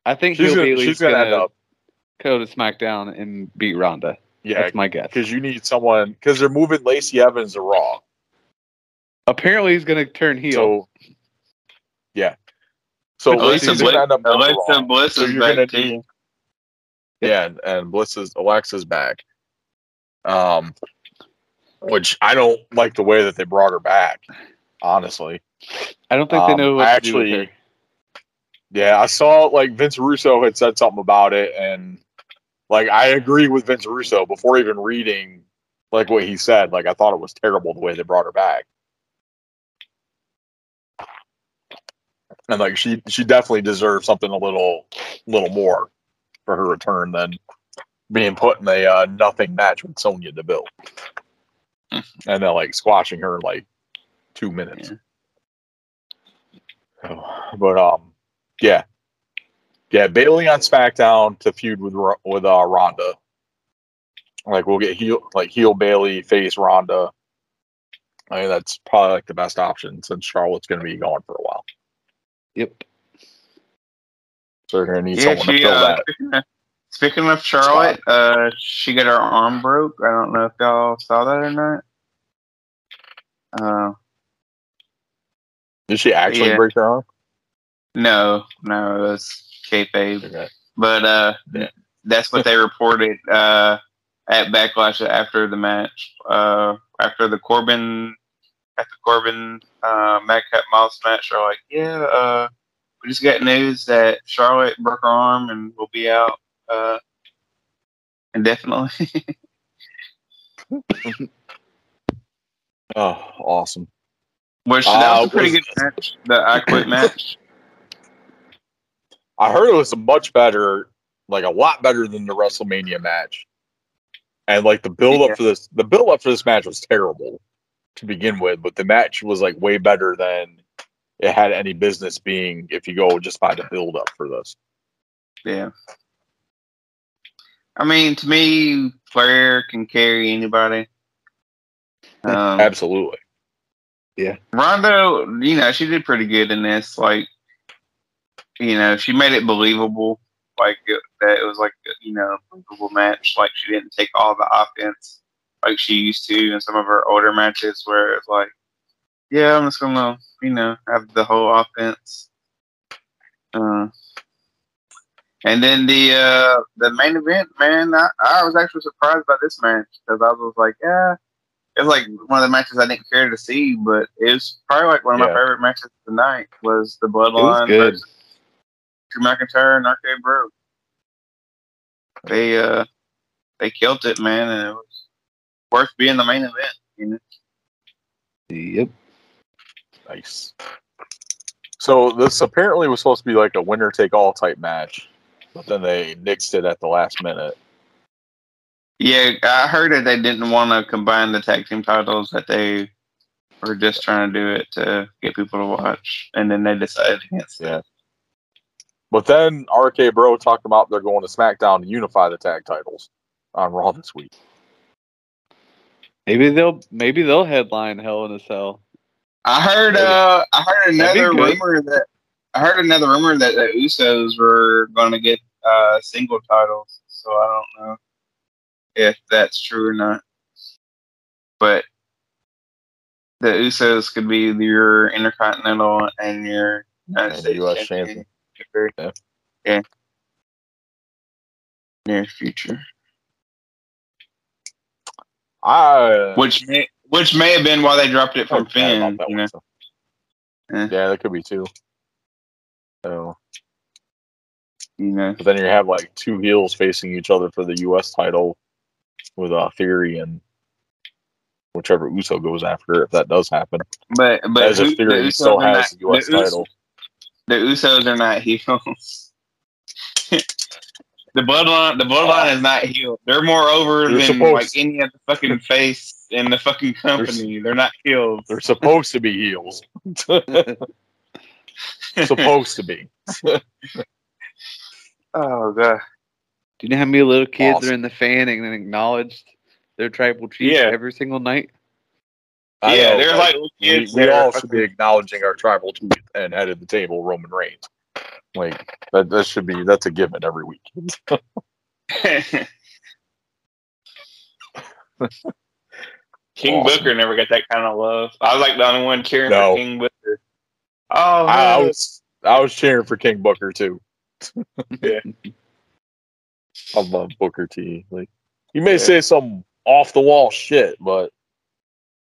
C: I think
A: She's
C: Heel
A: gonna,
C: Bayley's
A: she's gonna end up.
C: go to SmackDown and beat Ronda.
A: Yeah,
C: That's my guess.
A: because you need someone because they're moving Lacey Evans to Raw.
C: Apparently, he's going to turn heel.
A: So yeah, so
B: Alexa Bliss,
A: gonna end up going to
B: Alexa Bliss
A: So
B: is
A: you're
B: back
A: gonna
B: too.
A: need- Yeah, and, and Bliss is Alexa's back. Um, which I don't like the way that they brought her back. Honestly,
C: I don't think they
A: um,
C: know what
A: I
C: to do with
A: actually- yeah, I saw like Vince Russo had said something about it, and like I agree with Vince Russo before even reading like what he said. Like I thought it was terrible the way they brought her back. And like she she definitely deserves something a little little more for her return than being put in a uh, nothing match with Sonya Deville. And then like squashing her in like two minutes. So, but um yeah. Yeah, Bayley on SmackDown to feud with with uh, Ronda. Like we'll get heel like heel Bayley face Ronda. I mean that's probably like the best option since Charlotte's going to be gone for a while.
C: Yep.
A: So they're going to need
B: Yeah,
A: someone to fill
B: uh,
A: that.
B: speaking, of, Charlotte, uh, she got her arm broke. I don't know if y'all saw that or not. Uh,
A: Did she actually
B: yeah.
A: break her arm?
B: no, no, it was kayfabe.
A: Okay.
B: But uh,
A: Yeah.
B: that's what they reported uh, at Backlash after the match. Uh, after the Corbin, after Corbin uh, Madcap Moss match, they're like, yeah, uh, we just got news that Charlotte broke her arm and will be out uh, indefinitely.
A: Oh, awesome.
B: Which
A: Uh,
B: that was a pretty
A: was-
B: good match. The I Quit match.
A: I heard it was a much better, like a lot better than the WrestleMania match. And like the build up
B: Yeah.
A: for this, the build up for this match was terrible to begin with, but the match was like way better than it had any business being if you go just by the build up for this.
B: Yeah. I mean, to me, Flair can carry anybody. Um,
A: Absolutely.
B: Yeah. Ronda, you know, she did pretty good in this. Like, you know, she made it believable. Like it, that it was like you know, a believable match. Like she didn't take all the offense like she used to in some of her older matches, where it's like, yeah, I'm just gonna, you know, have the whole offense. Uh, and then the uh, the main event, man, I, I was actually surprised by this match because I was like, yeah, it was like one of the matches I didn't care to see, but it was probably like one of my favorite matches of the night was the Bloodline
C: good.
B: versus Drew McIntyre and RK Bro. They uh they killed it, man, and it was worth being the main event. You know?
C: Yep.
A: Nice. So this apparently was supposed to be like a winner take all type match, but then they nixed it at the last minute.
B: Yeah, I heard that they didn't want to combine the tag team titles; that they were just trying to do it to get people to watch, and then they decided against it.
A: Yeah. But then RK Bro talked about they're going to SmackDown to unify the tag titles on Raw this week.
C: Maybe they'll maybe they'll headline Hell in a Cell.
B: I heard. Uh, I heard another rumor that I heard another rumor that the Usos were going to get uh, single titles. So I don't know if that's true or not. But the Usos could be your Intercontinental and your United
A: And
B: States
A: US
B: champion.
A: Yeah.
B: Yeah. Near future,
A: I
B: which may which may have been why they dropped it from
A: I forgot about
B: Finn. You know. Yeah.
A: Yeah, that could be too. So
B: You know,
A: But then you have like two heels facing each other for the U.S. title with uh, Theory and whichever Uso goes after, if that does happen.
B: but but
A: As a
B: who-
A: Theory
B: the
A: still has the U.S.
B: the
A: title.
B: The Usos are not heels. the bloodline, the bloodline is not healed. They're more over
A: They're
B: than
A: supposed
B: like any other fucking face in the fucking company. They're not healed.
A: They're supposed to be heels. supposed to be.
B: Oh god.
C: Do you know how many little kids
A: Awesome.
C: are in the fan and acknowledged their tribal chief
B: Yeah.
C: every single night?
A: I
B: yeah,
A: know,
B: there's
A: but
B: like little
A: we,
B: kids.
A: we
B: that
A: all should be acknowledging our tribal chief and head of the table, Roman Reigns. Like that, that should be that's a given every week.
B: King
A: Awesome.
B: Booker never got that kind of love. I was like the only one cheering
A: No.
B: for King Booker. Oh,
A: I, I was I was cheering for King Booker too.
B: Yeah.
A: I love Booker T. Like you may
B: Yeah.
A: say some off the wall shit, but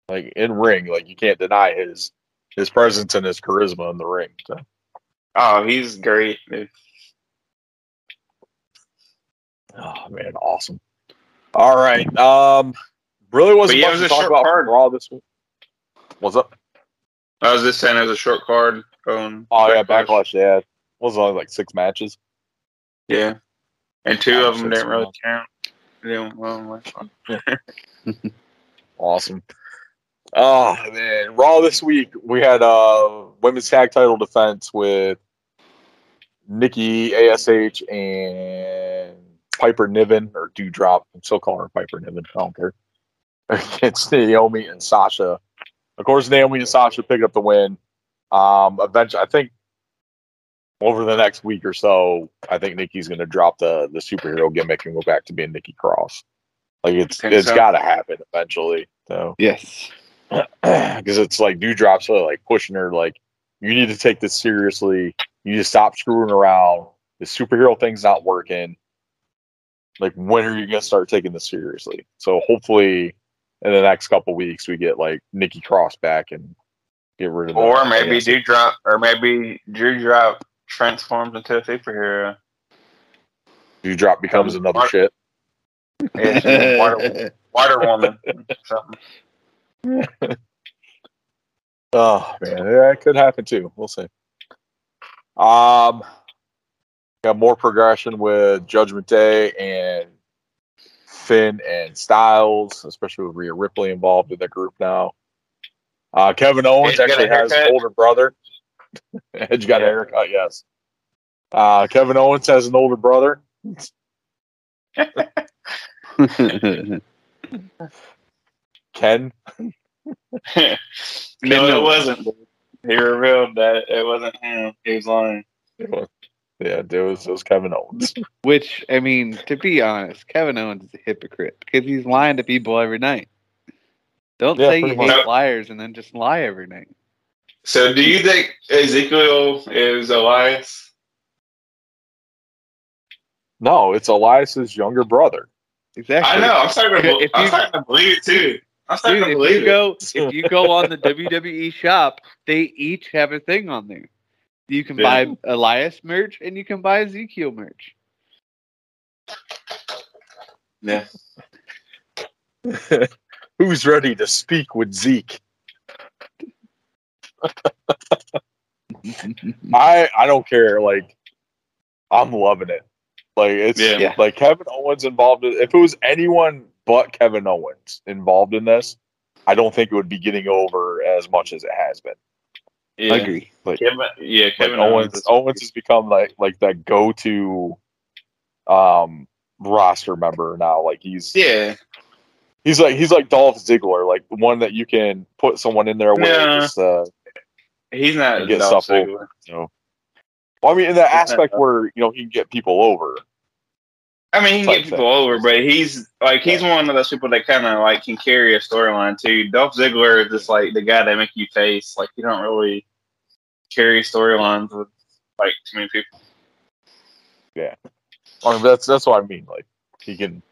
A: like in ring, like you can't deny his his presence and his charisma in the ring. So,
B: oh, he's great. dude.
A: oh man, awesome. All right. Um really wasn't
B: But
A: much
B: it was
A: to
B: a
A: talk
B: short
A: about
B: card.
A: Raw this week. What's up?
B: I was just saying it was a short card.
A: Oh yeah, backlash, yeah. it Was only like six matches.
B: Yeah, and two of them didn't really count. They didn't- well,
A: Awesome. Oh man, Raw this week we had uh women's tag title defense with Nikki Ash and Piper Niven or Doudrop. I'm still calling her Piper Niven. I don't care. Against Naomi and Sasha. Of course, Naomi and Sasha pick up the win. Um, eventually, I think over the next week or so, I think Nikki's going to drop the the superhero gimmick and go back to being Nikki Cross. Like it's
B: Think
A: it's
B: so?
A: got to happen eventually. So
C: Yes.
A: because it's like Doudrop's really like pushing her like you need to take this seriously. You need to stop screwing around. The superhero thing's not working. Like when are you gonna start taking this seriously? So hopefully in the next couple weeks we get like Nikki Cross back and get rid of the-
B: or maybe
A: AS.
B: Doudrop, or maybe Doudrop transforms into a superhero.
A: Doudrop becomes another
B: Mark-
A: shit.
B: Yeah, water, water woman. Something.
A: Oh man, yeah, it could happen too. We'll see. Um, got more progression with Judgment Day and Finn and Styles, especially with Rhea Ripley involved in the group now. Uh, Kevin Owens
B: Edge
A: actually has an older brother. Edge got a haircut, yes. Uh, Kevin Owens has an older brother. Ken.
B: no, it wasn't. He revealed that it wasn't him. He was lying.
A: It was, it was those Kevin Owens.
C: Which, I mean, to be honest, Kevin Owens is a hypocrite because he's lying to people every night. Don't
A: Yeah,
C: say you
A: pretty
C: hate liars and then just lie every night.
B: So, do you think Ezekiel is Elias?
A: No, it's Elias's younger brother.
C: Exactly.
B: I know. I'm starting to.
C: If
B: I'm
C: you-
B: starting to believe it too. I'm starting
C: Dude,
B: to
C: if
B: believe
C: you go if you go on the WWE shop, they each have a thing on there. You can
B: Yeah.
C: buy Elias merch and you can buy Ezekiel merch.
B: Yeah.
A: Who's ready to speak with Zeke? I I don't care. Like I'm loving it. Like it's
B: Yeah.
C: Yeah.
A: like Kevin Owens involved. In, if it was anyone but Kevin Owens involved in this, I don't think it would be getting over as much as it has been.
B: Yeah.
C: Agree.
B: Kevin, yeah,
A: Like
B: Kevin
A: Owens
B: is-
A: Owens has become like like that go to um roster member now. Like he's
B: Yeah.
A: he's like he's like Dolph Ziggler, like the one that you can put someone in there with. Just, uh,
B: He's not
A: Get
B: Dolph
A: stuff
B: Ziggler.
A: So, well, I mean, in that
B: Yeah.
A: aspect where you know he can get people over.
B: I mean, he can get people over, but he's like he's one of those people that kind of like can carry a storyline too. Dolph Ziggler is just like the guy that make you face. Like you don't really carry storylines with like too many people.
A: I mean, that's that's what I mean. Like he can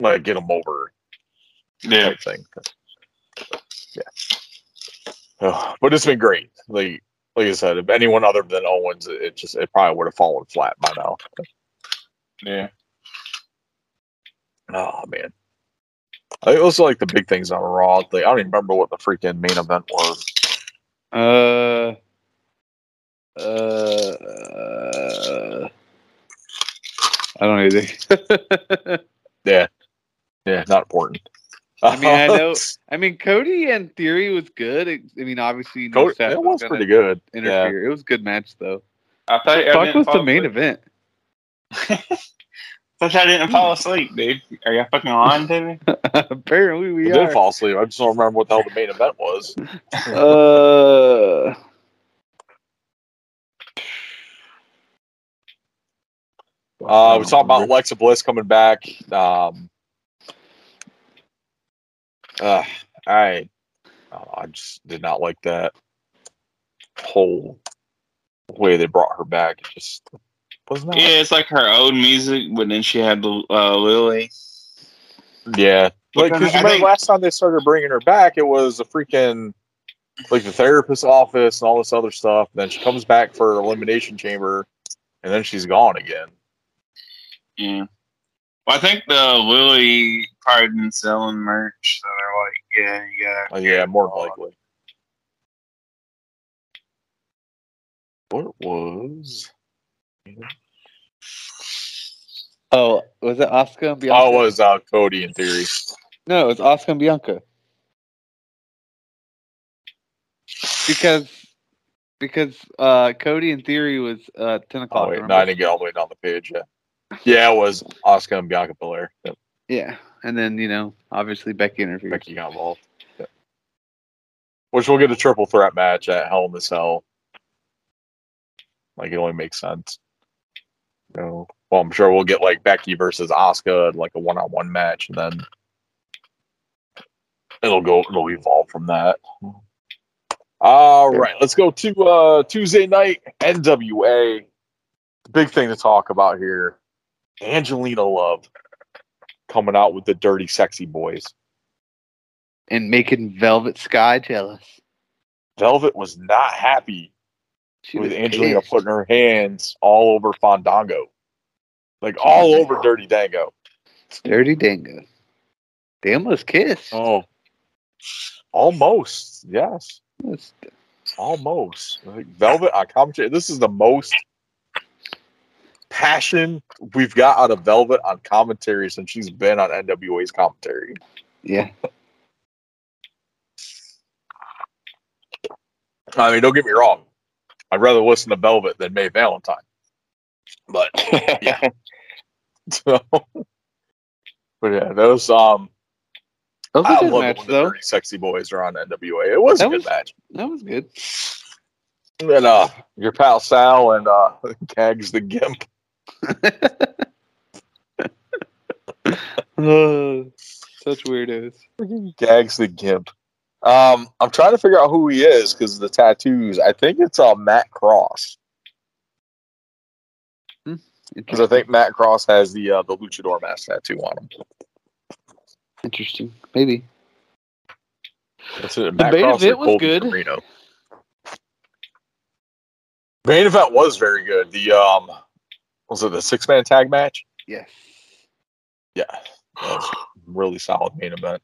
A: like get them over
B: Yeah.
A: type thing. Yeah. Oh, but it's been great. Like like I said, if anyone other than Owens, it, just it probably would have fallen flat by now.
B: Yeah.
A: Oh man. I are like the big things on Raw. Like, I don't even remember what the freaking main event was.
C: Uh, uh, I don't either.
A: Yeah. Yeah, not important.
C: I mean, I know. I mean, Cody and Theory was good. I mean, obviously, you
A: Cody,
C: Seth
A: it was
C: gonna
A: pretty good. Yeah.
C: It was a good match, though.
B: I thought
C: The
B: I
C: fuck was the main
B: asleep.
C: event?
B: Thought I didn't fall asleep, dude. Are you fucking lying to me?
C: Apparently,
A: I
C: we
A: did
C: are.
A: fall asleep. I just don't remember what the hell the main event was.
C: Uh,
A: Uh, we talked about Alexa Bliss coming back. Um, uh, I, oh, I just did not like that whole way they brought her back. It just was not.
B: Yeah, it's like her old music, but then she had the uh, Lily.
A: Yeah, like
B: Because
A: because remember
B: think-
A: last time they started bringing her back, it was a freaking like the therapist's office and all this other stuff. Then she comes back for elimination chamber, and then she's gone again.
B: Yeah. Well, I think the Lily probably been selling merch, so they're like, yeah, you gotta.
A: Uh, yeah, more than likely. What was?
C: oh, was it Asuka and Bianca?
A: Oh, it was uh, Cody in theory.
C: No, it was Asuka and Bianca. Because because uh Cody in theory was uh ten o'clock.
A: Oh wait, no, I didn't get all the way down the page yet. Yeah, it was Asuka and Bianca Belair. Yep,
C: Yeah. And then, you know, obviously Becky interfered.
A: Becky got involved. Yep. Which we'll get a triple threat match at Hell in the Cell. Like it only makes sense. No. Well, I'm sure we'll get like Becky versus Asuka like a one on one match, and then it'll go it'll evolve from that. All right, let's go to uh Tuesday night NWA. The big thing to talk about here. Angelina Love coming out with the dirty sexy boys.
C: And making Velvet Sky jealous.
A: Velvet was not happy
C: She
A: with Angelina
C: pissed.
A: putting her hands all over Fandango. Like all over Dirty Dango.
C: It's Dirty Dango. They almost kissed.
A: Oh. Almost. Yes.
C: Almost.
A: Like Velvet on commentary. This is the most passion we've got out of Velvet on commentary since she's been on NWA's commentary.
C: Yeah.
A: I mean, don't get me wrong. I'd rather listen to Velvet than May Valentine. But yeah. So, but yeah, those um
C: That was
A: I
C: a good
A: love
C: match,
A: when the dirty sexy boys are on NWA. It was
C: That
A: a good
C: was-
A: match.
C: That was good.
A: And uh your pal Sal and uh Gags the Gimp.
C: Oh, such weirdos.
A: Gags the Gimp. Um, I'm trying to figure out who he is because of the tattoos. I think it's uh Matt Cross. Because I think Matt Cross has the uh, the luchador mask tattoo on him.
C: Interesting. Maybe.
A: That's it.
C: The main
A: Cross
C: event was good.
A: Corino. Main event was very good. The um was it the six man tag match?
C: Yes.
A: Yeah. Really solid main event.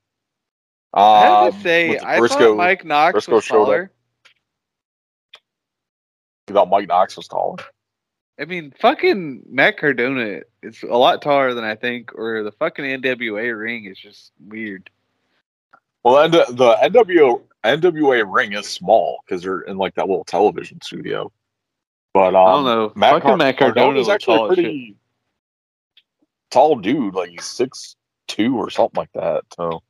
C: I have
A: Um,
C: to say, I
A: Briscoe,
C: thought Mike Knox
A: Briscoe
C: was taller.
A: you thought Mike Knox was taller.
C: I mean, fucking Matt Cardona is a lot taller than I think, or the fucking NWA ring is just weird.
A: Well, and the, the NWO NWA ring is small because they're in like that little television studio. But um,
C: I don't know.
A: Matt,
C: fucking
A: Car-
C: Matt Cardona was
A: actually
C: as shit.
A: pretty tall dude. Like he's six two or something like that. So,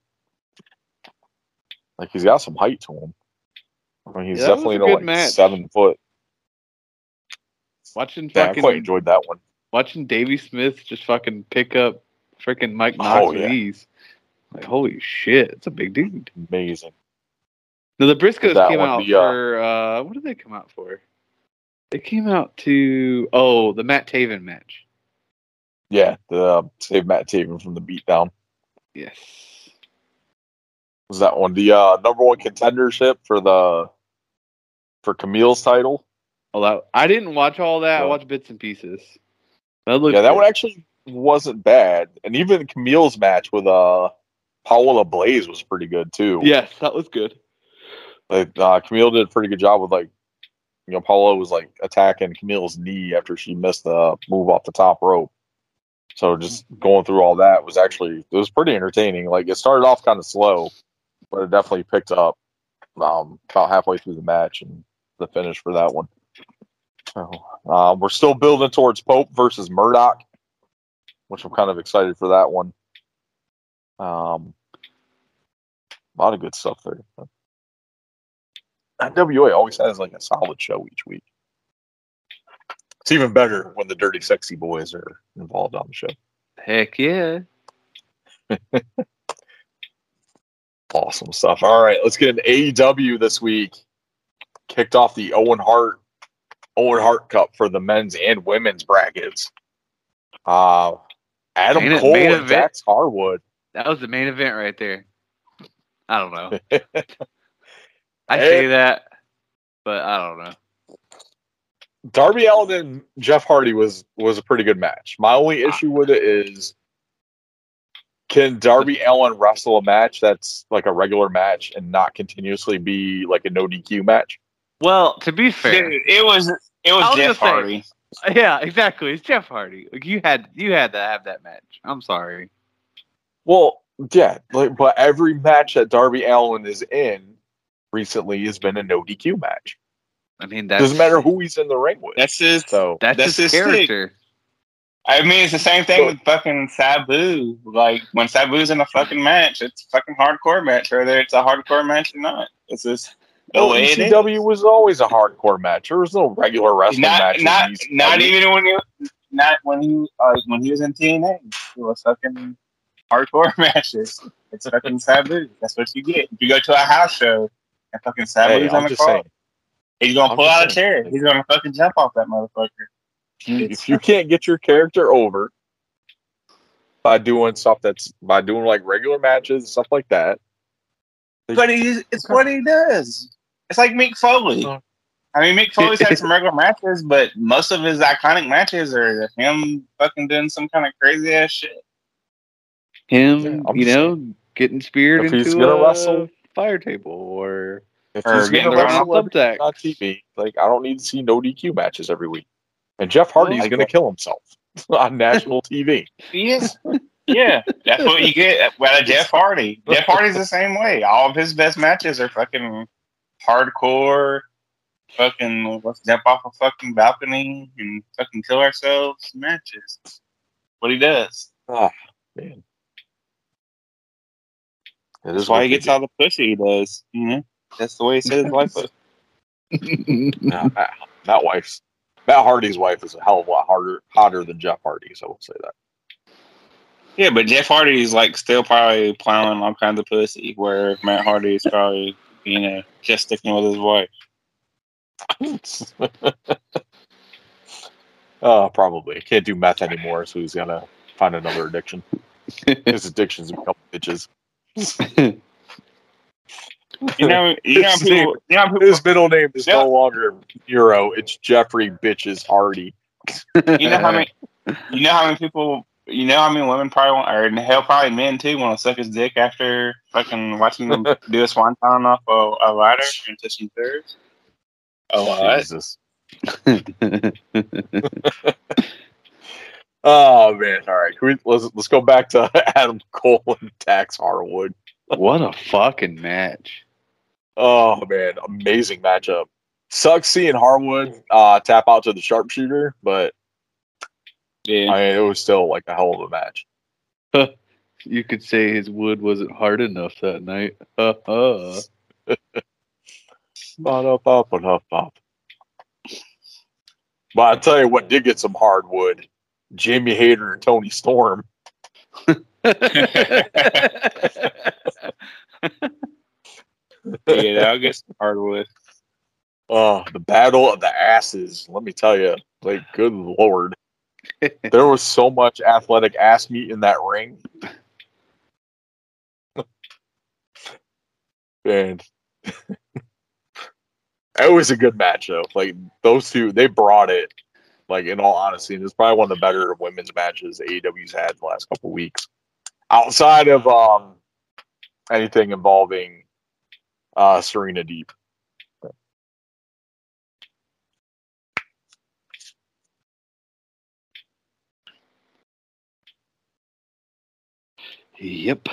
A: like he's got some height to him. I mean, he's
C: Yeah,
A: definitely
C: a
A: you know,
C: good
A: like
C: match.
A: seven foot.
C: Watching
A: Yeah, I
C: fucking
A: quite enjoyed that one.
C: watching Davey Smith just fucking pick up freaking Mike Knox
A: Oh,
C: with
A: yeah.
C: ease. Like holy shit, it's a big dude.
A: Amazing.
C: Now the Briscoes came
A: one,
C: out
A: the, uh,
C: for uh what did they come out for? They came out to oh the Matt Taven match.
A: Yeah, the uh, save Matt Taven from the beatdown
C: Yes.
A: was that one. The uh, number one contendership for the for Kamille's title.
C: Oh, that, I didn't watch all that. I watched bits and pieces. That
A: yeah, that
C: good.
A: one actually wasn't bad, and even Kamille's match with uh Paola Blaze was pretty good too.
C: Yes, that was good.
A: like uh, Kamille did a pretty good job with like, you know, Paola was like attacking Kamille's knee after she missed the move off the top rope. So just going through all that was actually it was pretty entertaining. Like it started off kind of slow, but it definitely picked up um, about halfway through the match and the finish for that one. So uh, we're still building towards Pope versus Murdoch, which I'm kind of excited for that one. Um, a lot of good stuff there. NWA always has like a solid show each week. It's even better when the Dirty Sexy Boys are involved on the show.
C: Heck yeah.
A: Awesome stuff. All right, let's get an AEW this week. Kicked off the Owen Hart Owen Hart Cup for the men's and women's brackets. Uh Adam
C: Main-
A: Cole
C: main
A: and
C: event.
A: Dax Harwood.
C: That was the main event right there. I don't know. I
A: Hey.
C: say that, but I don't know.
A: Darby Allin and Jeff Hardy was was a pretty good match. My only ah. issue with it is can Darby Allin wrestle a match that's like a regular match and not continuously be like a no DQ match?
C: Well, to be fair,
B: Dude, it was it
C: I
B: was
C: was
B: Jeff
C: gonna say-
B: Hardy.
C: Uh, yeah, exactly. It's Jeff Hardy. Like you had, you had to have that match. I'm sorry.
A: Well, yeah, like but every match that Darby Allin is in recently has been a no DQ match.
C: I mean, that's
A: Doesn't matter who he's in the ring with.
B: That's his.
A: so
C: That's,
B: That's
C: his,
B: his stick.
C: character.
B: I mean, it's the same thing with fucking Sabu. Like when Sabu's in a fucking match, it's a fucking hardcore match, whether it's a hardcore match or not. It's just the
A: well,
B: way it is.
A: ECW was always a hardcore match. There was no regular wrestling
B: Not
A: match.
B: not not even when he not when he uh, when he was in TNA. It was fucking hardcore matches. It's fucking Sabu. That's what you get. If you go to a house show and fucking Sabu's
A: Hey,
B: on
A: I'm
B: the
A: just
B: call,
A: saying.
B: he's gonna
A: I'm
B: pull out a
A: saying.
B: chair. He's gonna fucking jump off that motherfucker.
A: if you can't get your character over by doing stuff that's by doing like regular matches and stuff like that
B: But he's, it's what he does. It's like Mick Foley.
A: Uh.
B: I mean, Mick Foley's had some regular matches, but most of his iconic matches are him fucking doing some kind of crazy ass shit.
C: Him,
A: Yeah,
C: you
A: just
C: know, getting speared
A: If he's gonna
C: a
A: wrestle-
C: fire table or
A: if
B: Or
A: he's
B: getting
A: gonna
B: thrown
C: on
A: every
C: thumbtack.
A: on tv like i don't need to see no dq matches every week and jeff hardy's
B: Well,
A: gonna kill himself on national tv
B: Yeah, yeah, that's what you get. Well, Jeff Hardy. Jeff Hardy's the same way. All of his best matches are fucking hardcore. Fucking let's jump off a fucking balcony and fucking kill ourselves matches. What he does.
A: oh man It
B: That's why he gets
A: do.
B: all the pussy he does. You know, that's the way he said his wife was.
A: No, Matt, Matt wife's Matt Hardy's wife is a hell of a lot harder hotter than Jeff Hardy, so we'll say that.
B: Yeah, but Jeff Hardy's like still probably plowing all kinds of pussy, where Matt Hardy is probably, you know, just sticking with his wife.
A: uh, probably can't do meth anymore, so he's gonna find another addiction. His addictions a become bitches.
B: You know, you know,
A: His
B: people,
A: name-
B: you know, people,
A: His middle name is
B: Yeah.
A: no longer Nero; it's Jeffrey Bitches Hardy.
B: you know how many, you know how many people, you know how many women probably want, or hell, probably men too, want to suck his dick after fucking watching him do a swanton off a, a ladder into some stairs. A lot.
A: Jesus. Oh man! All right, we, let's let's go back to Adam Cole and Dax Harwood.
C: what a fucking match.
A: Oh man, amazing matchup. Sucks seeing Harwood uh, tap out to the sharpshooter, but
B: Yeah.
A: I mean, it was still like a hell of a match.
C: You could say his wood wasn't hard enough that night.
A: But I tell you what did get some hardwood: Jamie Hayter and Toni Storm.
B: yeah, I'll get started with.
A: Oh, the battle of the asses. Let me tell you, like, good lord, there was so much athletic ass meat in that ring. and It was a good match though. Like those two, they brought it. Like in all honesty, and it's probably one of the better women's matches AEW's had in the last couple weeks. Outside of um anything involving uh Serena Deeb.
C: Yep.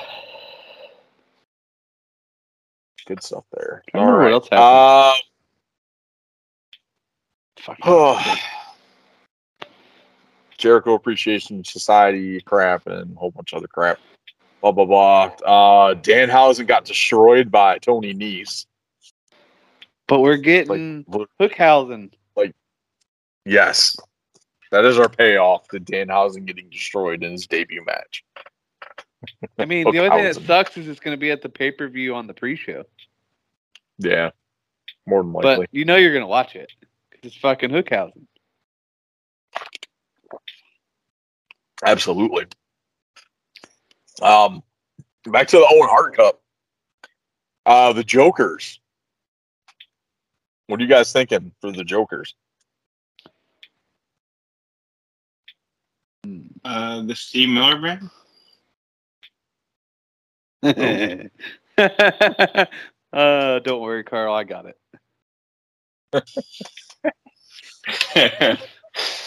A: Good stuff there.
C: I don't know what else happened.
A: Uh, Oh. Jericho Appreciation Society crap and a whole bunch of other crap. Blah blah blah. Uh, Danhausen got destroyed by Tony Nese.
C: but we're getting
A: look-
C: Hookhausen.
A: Like, yes, that is our payoff to Danhausen getting destroyed in his debut match.
C: I mean, the only thing that sucks is it's going to be at the pay per view on the pre show.
A: Yeah, more than likely.
C: But you know you're going to watch it 'cause it's fucking Hookhausen.
A: Absolutely. Um, back to the Owen Hart Cup. Uh, the Jokers. What are you guys thinking for the Jokers?
B: Uh, the Steve Miller band.
C: uh, don't worry, Carl. I got it.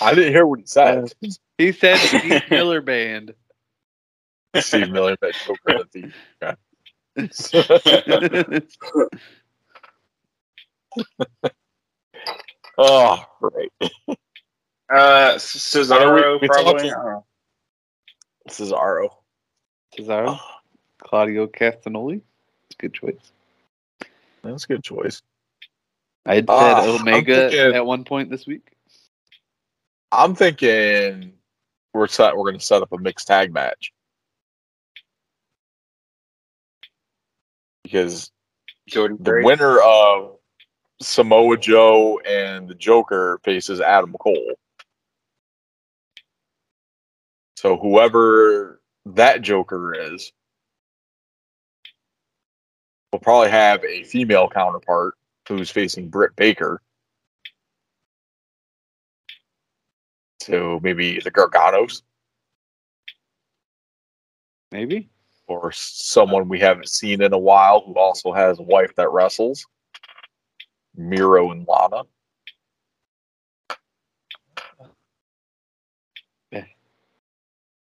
A: I didn't hear what he said.
C: He said Steve Miller Band.
A: Steve Miller, Band. Joker at the. oh, right.
B: uh, Cesaro
A: we
B: probably.
A: talked-
B: I don't.
A: This is Aro.
C: Cesaro, Claudio Castagnoli. It's a good choice.
A: That's a good choice.
C: I had said
A: I'm
C: Omega
A: thinking-
C: at one point this week.
A: I'm thinking we're set. We're going to set up a mixed tag match because
B: Jordan
A: the
B: Grace.
A: winner of Samoa Joe and the Joker faces Adam Cole. So whoever that Joker is will probably have a female counterpart who's facing Britt Baker. So maybe the Garganos
C: Maybe.
A: or someone we haven't seen in a while who also has a wife that wrestles. Miro and Lana. Yeah.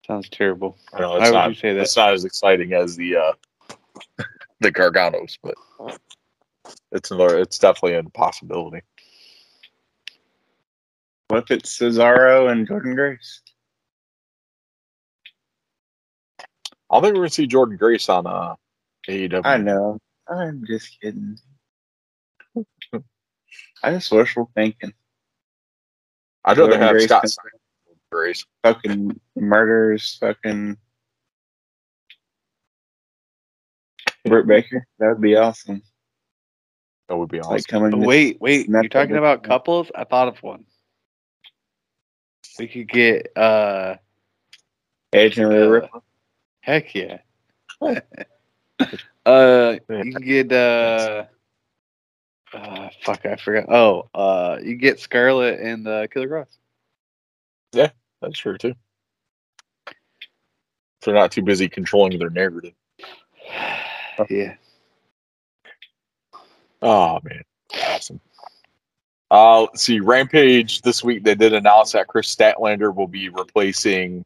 C: Sounds terrible.
A: I know it's not,
C: say that?
A: it's not as exciting as the uh, the Garganos, but it's another. It's definitely a possibility.
B: What if it's Cesaro and Jordynne Grace?
A: I think we're gonna see Jordynne Grace on uh, AEW.
B: I know. I'm just kidding. I just wishful thinking.
A: I'd rather
B: Jordan
A: have
B: Grace
A: Scott
B: can-
A: Grace.
B: Fucking murders, fucking Britt Baker. That would be awesome.
A: That would be awesome.
B: like coming. to-
C: Wait, wait.
B: Not
C: You're talking about couples? I thought of one. We could get uh
B: Rhea
C: uh, heck yeah. uh you can get uh uh fuck I forgot. Oh, uh you get Scarlett and uh Killer Kross.
A: Yeah, that's true too. If they're not too busy controlling their narrative.
C: yeah.
A: Oh man, awesome. Uh, let's see, Rampage this week they did announce that Kris Statlander will be replacing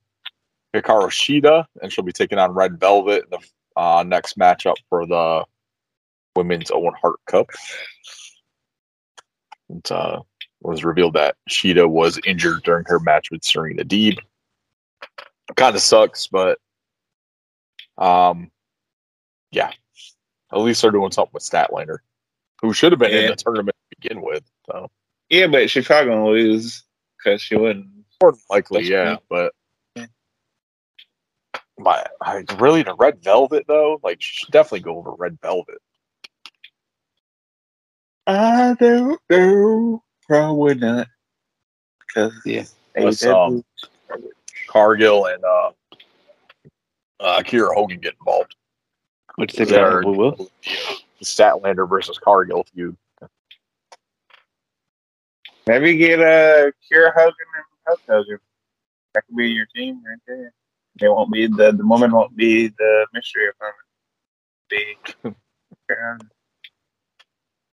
A: Hikaru Shida, and she'll be taking on Red Velvet in the uh, next matchup for the Women's Owen Hart Cup. It uh, was revealed that Shida was injured during her match with Serena Deeb. Kind of sucks, but um, yeah, at least they're doing something with Statlander, who should have been in the tournament to begin with. So
B: Yeah, but she's probably gonna lose because she wouldn't.
A: more likely,
B: That's
A: yeah.
B: right.
A: But
B: Yeah.
A: my, I really the Red Velvet though, like she should definitely go over Red Velvet.
B: I don't know. Probably not. Because
C: Yeah.
A: Let's, um, Cargill and uh, uh, Kiera Hogan get involved.
C: Which they
A: They're-
C: probably will.
A: Statlander versus Cargill feud.
B: Maybe get a uh, Kiera Hogan and Hulk Hogan. That could be your team right there. They won't be the the woman won't be the mystery opponent. Be Kiera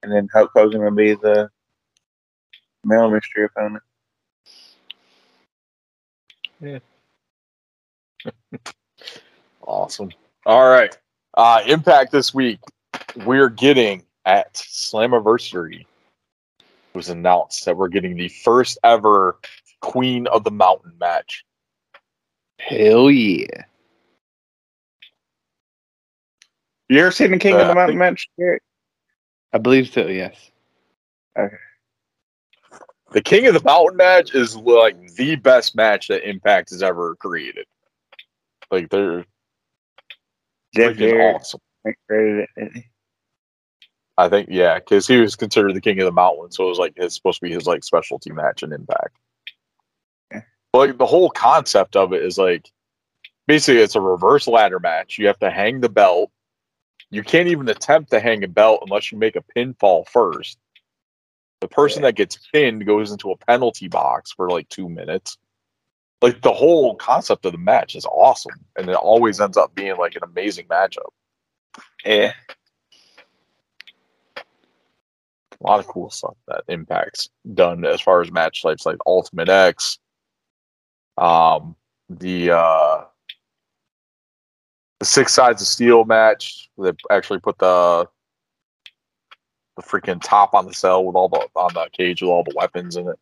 B: and then Hulk Hogan will be the male mystery opponent. Yeah.
A: awesome. All right. Uh, Impact this week. We're getting at Slammiversary. It was announced that we're getting the first ever Queen of the Mountain match.
C: Hell yeah.
B: You ever seen the King of
A: Uh,
B: the
A: I
B: Mountain
A: think-
B: match? Garrett?
C: I believe so, yes. Okay.
A: The King of the Mountain match is like the best match that Impact has ever created. Like they're
B: Jeff
A: freaking awesome.
B: created it.
A: I think yeah, because he was considered the king of the mountain, so it was like it's supposed to be his like specialty match and Impact. But like the whole concept of it is like basically it's a reverse ladder match. You have to hang the belt. You can't even attempt to hang a belt unless you make a pinfall first. The person
B: Yeah.
A: that gets pinned goes into a penalty box for like two minutes. Like the whole concept of the match is awesome, and it always ends up being like an amazing matchup.
B: Yeah.
A: A lot of cool stuff that impacts done as far as match types like ultimate x um the uh the six sides of steel match they actually put the the freaking top on the cell with all the on the cage with all the weapons in it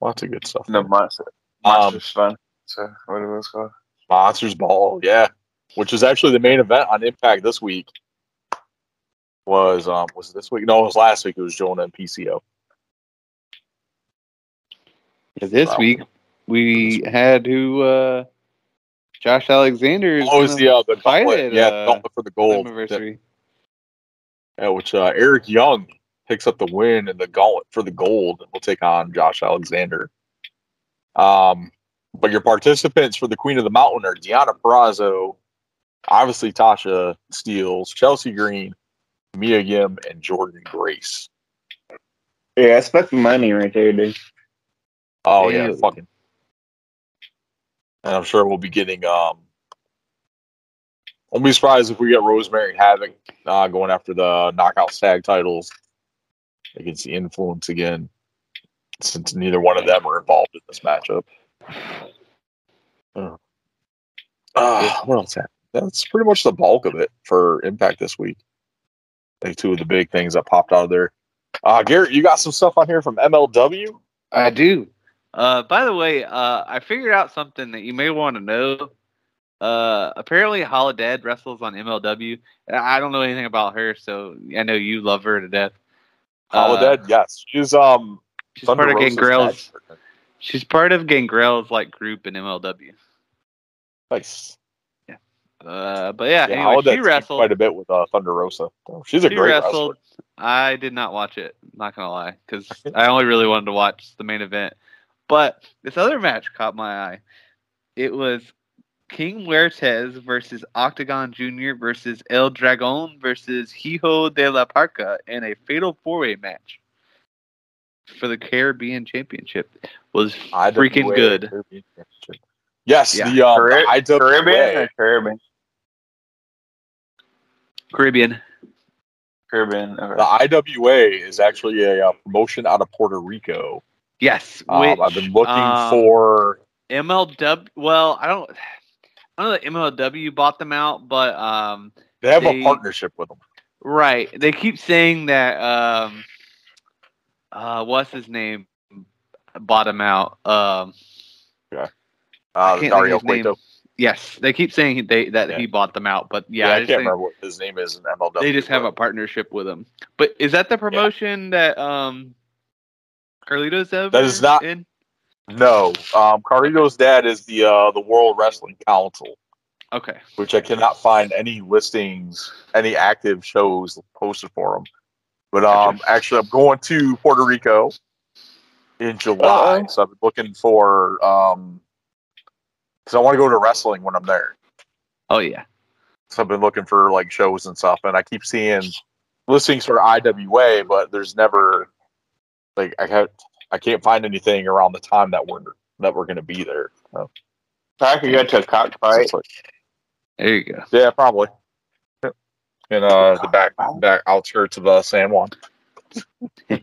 A: lots of good stuff
B: No
A: there.
B: monster.
A: Um,
B: fun. So what it was called?
A: Monsters Ball, yeah, which is actually the main event on Impact this week. Was um was this week? No, it was last week. It was Jonah and PCO.
C: Yeah, this
A: Wow.
C: week we had who uh Josh Alexander is
A: Oh, was the uh, the
C: fight
A: gauntlet,
C: it,
A: yeah,
C: uh,
A: gauntlet for the gold.
C: anniversary.
A: Yeah, which uh, Eric Young picks up the win and the gauntlet for the gold and will take on Josh Alexander. Um, but your participants for the Queen of the Mountain are Deonna Purrazzo, obviously Tasha Steelz, Chelsea Green, Mia Yim, and Jordynne Grace.
B: Yeah, that's fucking money right there, dude.
A: Oh yeah, fucking. And I'm sure we'll be getting. Um, won't be surprised if we get Rosemary Havok uh, going after the knockout tag titles against the Influence again, since neither one of them are involved in this matchup. Uh, uh, what else happened? That's pretty much the bulk of it for Impact this week. Like two of the big things that popped out of there. Uh, Garrett, you got some stuff on here from MLW?
C: I do. Uh, by the way, uh, I figured out something that you may want to know. Uh, apparently, Holidead wrestles on MLW. I don't know anything about her, so I know you love her to death. Uh,
A: Holidead, yes. She's um
C: she's part of
A: Rosa's
C: Gangrel's. She's part of Gangrel's like group in MLW.
A: Nice.
C: Uh, but yeah,
A: Yeah,
C: anyway, she wrestled.
A: quite a bit with uh, Thunder Rosa. She's a
C: she
A: great
C: wrestled.
A: wrestler.
C: I did not watch it. Not gonna lie, because I only really wanted to watch the main event. But this other match caught my eye. It was King Muertes versus Octagon Jr. versus El Dragon versus Hijo de la Parca in a fatal four-way match for the Caribbean Championship. Was freaking good.
A: Yes,
C: Yeah.
A: the,
B: Carib-
A: the IWA.
B: Caribbean Caribbean?
C: Caribbean.
B: Caribbean. Okay.
A: The IWA is actually a uh, promotion out of Puerto Rico.
C: Yes,
A: Um,
C: which,
A: I've been looking
C: um,
A: for.
C: MLW. Well, I don't. I don't know that MLW bought them out, but um,
A: They have
C: they-
A: a partnership with them.
C: Right. They keep saying that um uh what's his name bought him out. Um
A: Uh,
C: I can't
A: Dario
C: think of his
A: Cueto.
C: Yes, they keep saying they that
A: Yeah.
C: he bought them out, but
A: Yeah,
C: yeah,
A: I
C: I
A: can't remember what his name is in MLW.
C: they just have a partnership with him. But is that the promotion that um Carlito's ever
A: That is not-
C: in?
A: No, um, Carlito's dad is the uh, the World Wrestling Council,
C: Okay.
A: which I cannot find any listings, any active shows posted for him. But um, actually, I'm going to Puerto Rico in July,
B: Uh-oh.
A: so I've been looking for um, because I want to go to wrestling when I'm there.
C: Oh yeah.
A: So I've been looking for like shows and stuff, and I keep seeing listings for IWA, but there's never like I have I can't find anything around the time that we're that we're going to be there. So,
B: I could go to a
A: so
B: cockfight.
A: it's like-
C: There you go.
A: yeah, probably. Yep. In uh, the back back outskirts of uh, San Juan.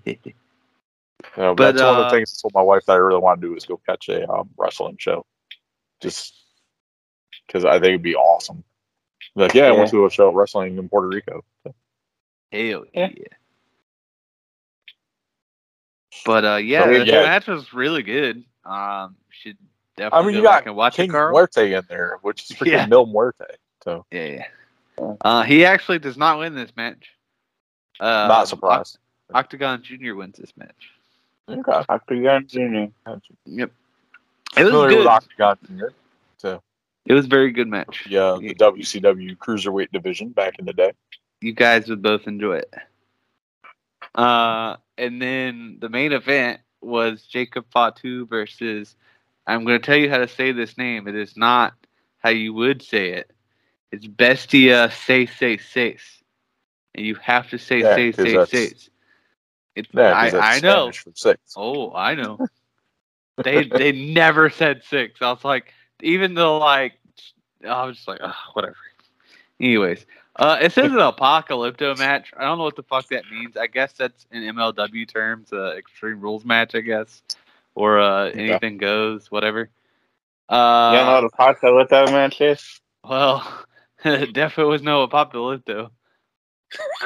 A: You know,
C: But,
A: that's one of
C: uh,
A: the things I told my wife that I really want to do is go catch a um, wrestling show, just because I think it'd be awesome. Like, yeah, I went to a show wrestling in Puerto Rico.
C: Hell
B: Yeah.
C: yeah. But uh, yeah,
A: So,
C: the
A: yeah.
C: match was really good. Um, should definitely
A: I
C: definitely
A: mean,
C: go
A: you
C: back
A: got
C: and watch
A: King
C: it, Carl.
A: Muerte in there, which is freaking
C: Yeah.
A: Mil Muerte. So
C: Yeah, yeah. Uh, he actually does not win this match. Uh,
A: not surprised.
C: Oct- Octagon Junior wins this match.
A: Okay.
B: Octagon Junior.
C: Yep. It was good.
A: Octagon Junior.
C: It was a very good match.
A: Yeah, the WCW Cruiserweight division back in the day.
C: You guys would both enjoy it. Uh, and then the main event was Jacob Fatu versus. I'm going to tell you how to say this name. It is not how you would say it. It's Bestia Say Say Says. And you have to say
A: Yeah,
C: Say Say Says. It's,
A: Yeah,
C: I, I know. Oh, I know. they they never said six. I was like, even though like, I was just like, oh, whatever. Anyways, uh, it says an apocalypto match. I don't know what the fuck that means. I guess that's in MLW terms, uh, Extreme Rules match, I guess, or uh, anything goes, whatever.
B: Uh, you don't know what Apocalypto match is?
C: well, definitely was no apocalypto.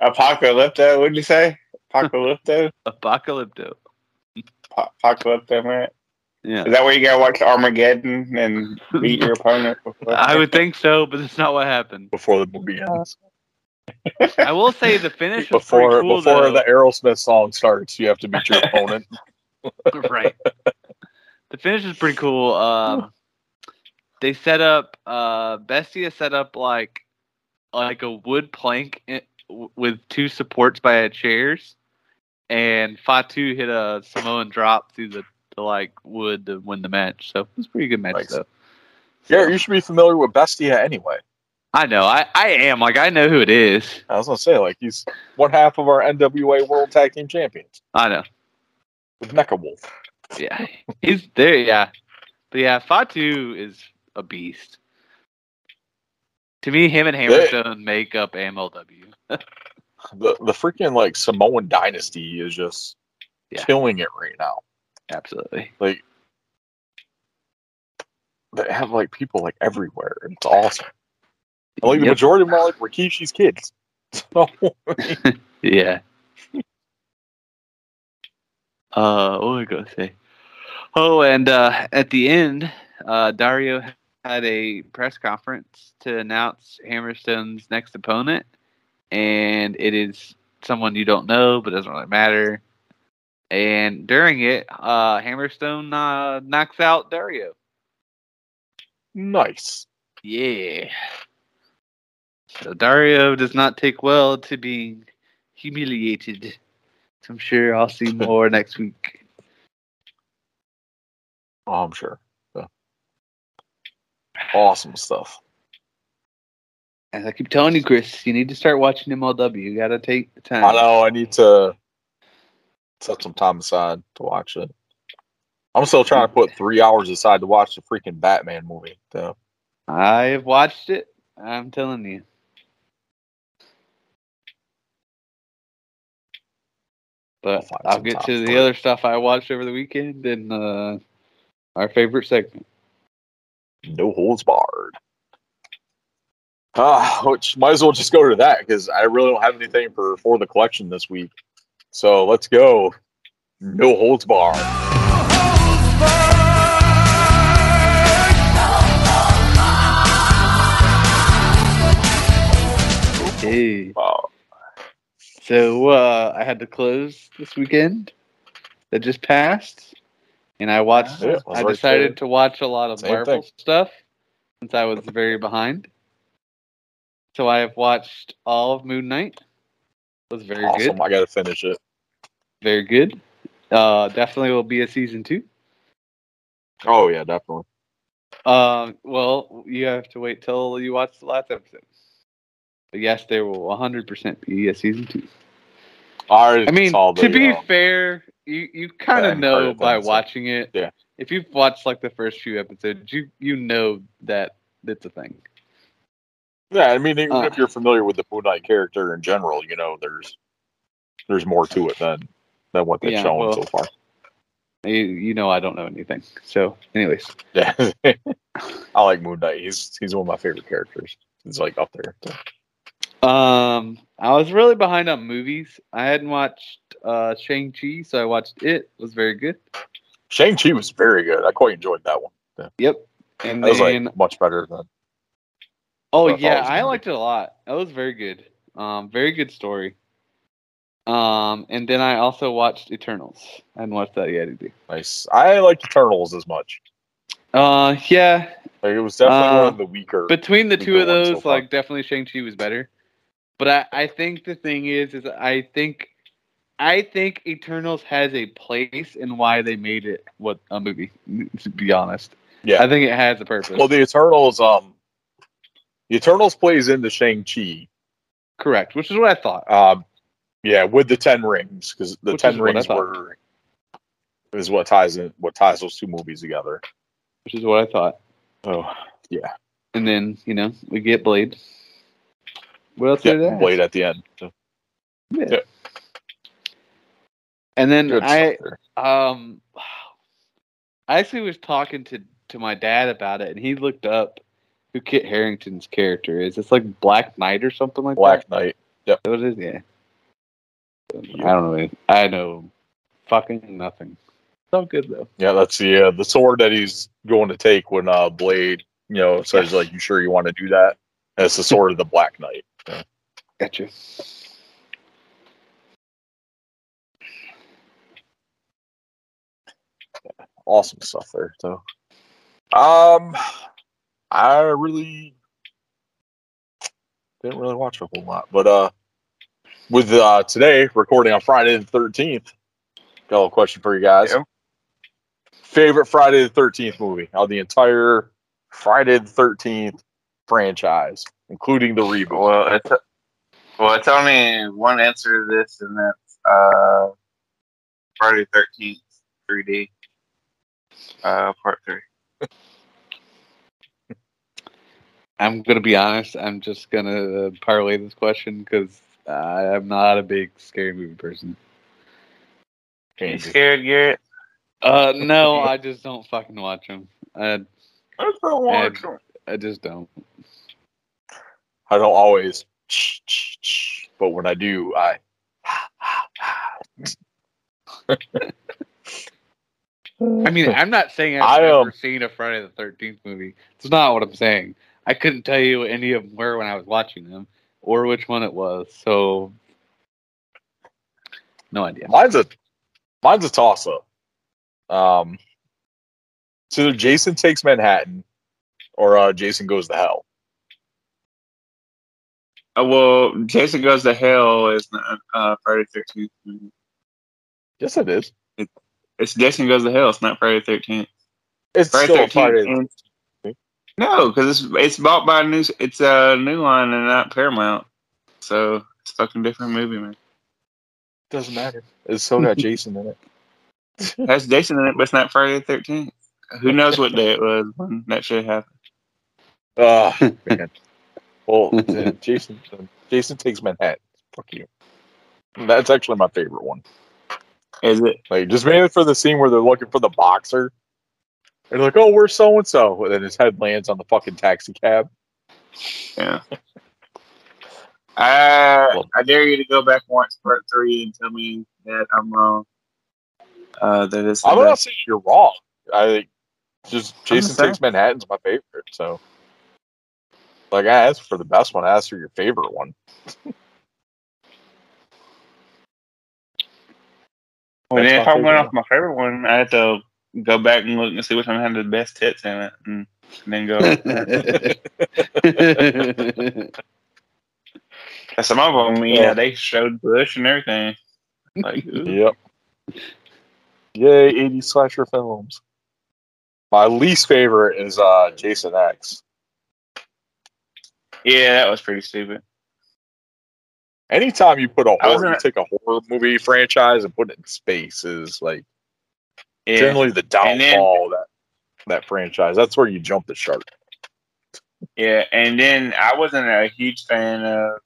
B: Apocalypto, what'd you say? Apocalypto?
C: Apocalypto.
B: Po- Apocalypto match?
C: Yeah.
B: Is that where you gotta watch Armageddon and beat your opponent? before-
C: I would think so, but that's not what happened.
A: Before the movie ends.
C: I will say the finish
A: Before
C: pretty cool,
A: before
C: though.
A: the Aerosmith song starts, you have to beat your opponent.
C: right. The finish is pretty cool. Um, they set up uh, Bestia set up like like a wood plank i- w- with two supports by chairs, and Fatu hit a Samoan drop through the, the like wood to win the match. So it was a pretty good match
A: Nice.
C: though.
A: Yeah, you should be familiar with Bestia anyway.
C: I know. I, I am like I know who it is.
A: I was gonna say, like, he's one half of our NWA World Tag Team Champions
C: I know.
A: with Mecha Wolf.
C: Yeah, he's there. Yeah, but yeah, Fatu is a beast. To me, him and Hammerstone make up MLW.
A: The the freaking like Samoan dynasty is just
C: Yeah.
A: killing it right now.
C: Absolutely.
A: Like they have like people like everywhere. and It's awesome. And, like the majority of them are like Rikishi's kids. So,
C: Yeah. Uh, what was I gonna say? Oh, and uh, at the end, uh, Dario had a press conference to announce Hammerstone's next opponent, and it is someone you don't know, but doesn't really matter. And during it, uh, Hammerstone uh, knocks out Dario.
A: nice.
C: Yeah. So Dario does not take well to being humiliated. So I'm sure I'll see more next week.
A: Oh, I'm sure. Yeah. Awesome stuff.
C: As I keep telling you, Chris, you need to start watching MLW. You gotta take the time.
A: I know. I need to set some time aside to watch it. I'm still trying to put three hours aside to watch the freaking Batman movie. So
C: I've watched it. I'm telling you. But I'll get to the other stuff I watched over the weekend and uh, our favorite segment.
A: no holds barred. Ah, which might as well just go to that because I really don't have anything for for the collection this week. So let's go. No holds barred.
C: Hey.
A: Wow.
C: So uh, I had to close this weekend that just passed, and I watched.
A: Yeah, I was
C: I
A: right
C: decided
A: there.
C: to watch a lot of
A: Same
C: Marvel
A: thing.
C: stuff since I was very behind. So I have watched all of Moon Knight. It was very
A: awesome.
C: good.
A: I got to finish it.
C: Very good. Uh, definitely will be a season two.
A: Oh yeah, definitely.
C: Uh, well, you have to wait till you watch the last episode. But yes, there will 100% be a season two.
A: I,
C: I mean,
A: saw
C: to be
A: uh,
C: fair, you, you kind of know by watching it.
A: Yeah.
C: If you've watched like the first few episodes, you you know that it's a thing.
A: Yeah, I mean, even
C: Uh.
A: if you're familiar with the Moon Knight character in general, you know, there's there's more to it than than what they've
C: Yeah,
A: shown
C: well-
A: so far.
C: You, you know I don't know anything. So, anyways,
A: Yeah, I like Moon Knight. He's he's one of my favorite characters. He's like up there.
C: um, I was really behind on movies. I hadn't watched uh Shang Chi, so I watched it. It was very good.
A: Shang Chi was very good. I quite enjoyed that one.
C: Yep. And
A: That was like much better than
C: Oh
A: I
C: yeah, I liked it a lot. That was very good. Um, very good story. Um, and then I also watched Eternals. I hadn't watched that yet either.
A: nice. I liked Eternals as much.
C: Uh, yeah.
A: Like, it was definitely
C: Uh,
A: one of the weaker.
C: Between the
A: Weaker
C: two of
A: one so
C: those, like definitely Shang Chi was better. But I, I think the thing is, is I think, I think Eternals has a place in why they made it what a movie. To be honest,
A: Yeah.
C: I think it has a purpose.
A: well, the Eternals, um, the Eternals plays into Shang Chi.
C: Correct, which is what I thought.
A: Um, yeah, with the Ten Rings, because the
C: Which
A: Ten Rings were is what ties in what ties those two movies together.
C: Which is what I thought.
A: Oh, yeah,
C: And then you know we get Blade. What else
A: yeah, Blade at the end. So,
C: Yeah.
A: Yeah.
C: And then
A: good
C: I um I actually was talking to to my dad about it and he looked up who Kit Harington's character is. It's like Black Knight or something like that.
A: Black Knight.
C: that. What it is? Yeah. I don't know. I know fucking nothing. It's all good though.
A: Yeah, that's the uh, the sword that he's going to take when uh, Blade, you know, says like, "You sure you want to do that?" And it's the sword of the Black Knight.
C: Gotcha.
A: awesome stuff there. So, um, I really didn't really watch a whole lot, but uh, with uh today recording on Friday the thirteenth, got a little question for you guys. Favorite Friday the Thirteenth movie on the entire Friday the Thirteenth franchise, including the reboot.
B: Well, it's well, it's only one answer to this, and that's uh, Friday Thirteenth, 3D, uh, Part Three.
C: I'm gonna be honest. I'm just gonna uh, parlay this question because I'm not a big scary movie person.
B: You
A: Changes.
B: scared, Garrett?
C: Uh, no, I just don't fucking watch them. I
B: I don't
C: watch I just don't.
A: I don't always, but when I do, I.
C: I mean, I'm not saying I've
A: I,
C: never
A: um,
C: seen a Friday the Thirteenth movie. It's not what I'm saying. I couldn't tell you any of them were when I was watching them, or which one it was. So, no idea.
A: Mine's a mine's a toss up. Um, it's either Jason takes Manhattan or uh, Jason goes to hell.
B: Uh, well, Jason Goes to Hell is not uh, Friday Thirteenth.
A: Yes, it is.
B: It's Jason Goes to Hell. It's not Friday Thirteenth.
A: It's
B: Friday
A: still a Friday.
B: Thirteenth. No, because it's it's bought by a new it's a new line and not Paramount, so it's a fucking different movie, man.
A: Doesn't matter. It's still got Jason in it.
B: Has Jason in it, but it's not Friday the Thirteenth. Who knows what day it was when that shit happened?
A: Oh man. Well, Jason. Jason takes Manhattan. Fuck you. That's actually my favorite one.
B: Is it?
A: Like just mainly for the scene where they're looking for the boxer. They're like, "Oh, where's so and so?" And then his head lands on the fucking taxi cab.
B: Yeah. I
A: Well-
B: I dare you to go back and watch part three and tell me that I'm wrong. Uh, that is.
A: I'm not saying you're wrong. I just Jason
B: saying.
A: Takes Manhattan's my favorite. So, like, I asked for the best one. I asked for your favorite one.
B: But then if I went off my favorite one, I had to go back and look and see which one had the best tits in it, and, and then go. Some of them, yeah,
A: Yeah.
B: they showed Bush and everything. Like.
A: Yep. Yay, 80 slasher films. My least favorite is uh Jason X.
B: yeah, that was pretty stupid.
A: Anytime you put a horror, you take a horror movie franchise and put it in space is like
B: Yeah.
A: generally the downfall that that franchise. That's where you jump the shark.
B: Yeah, and then I wasn't a huge fan of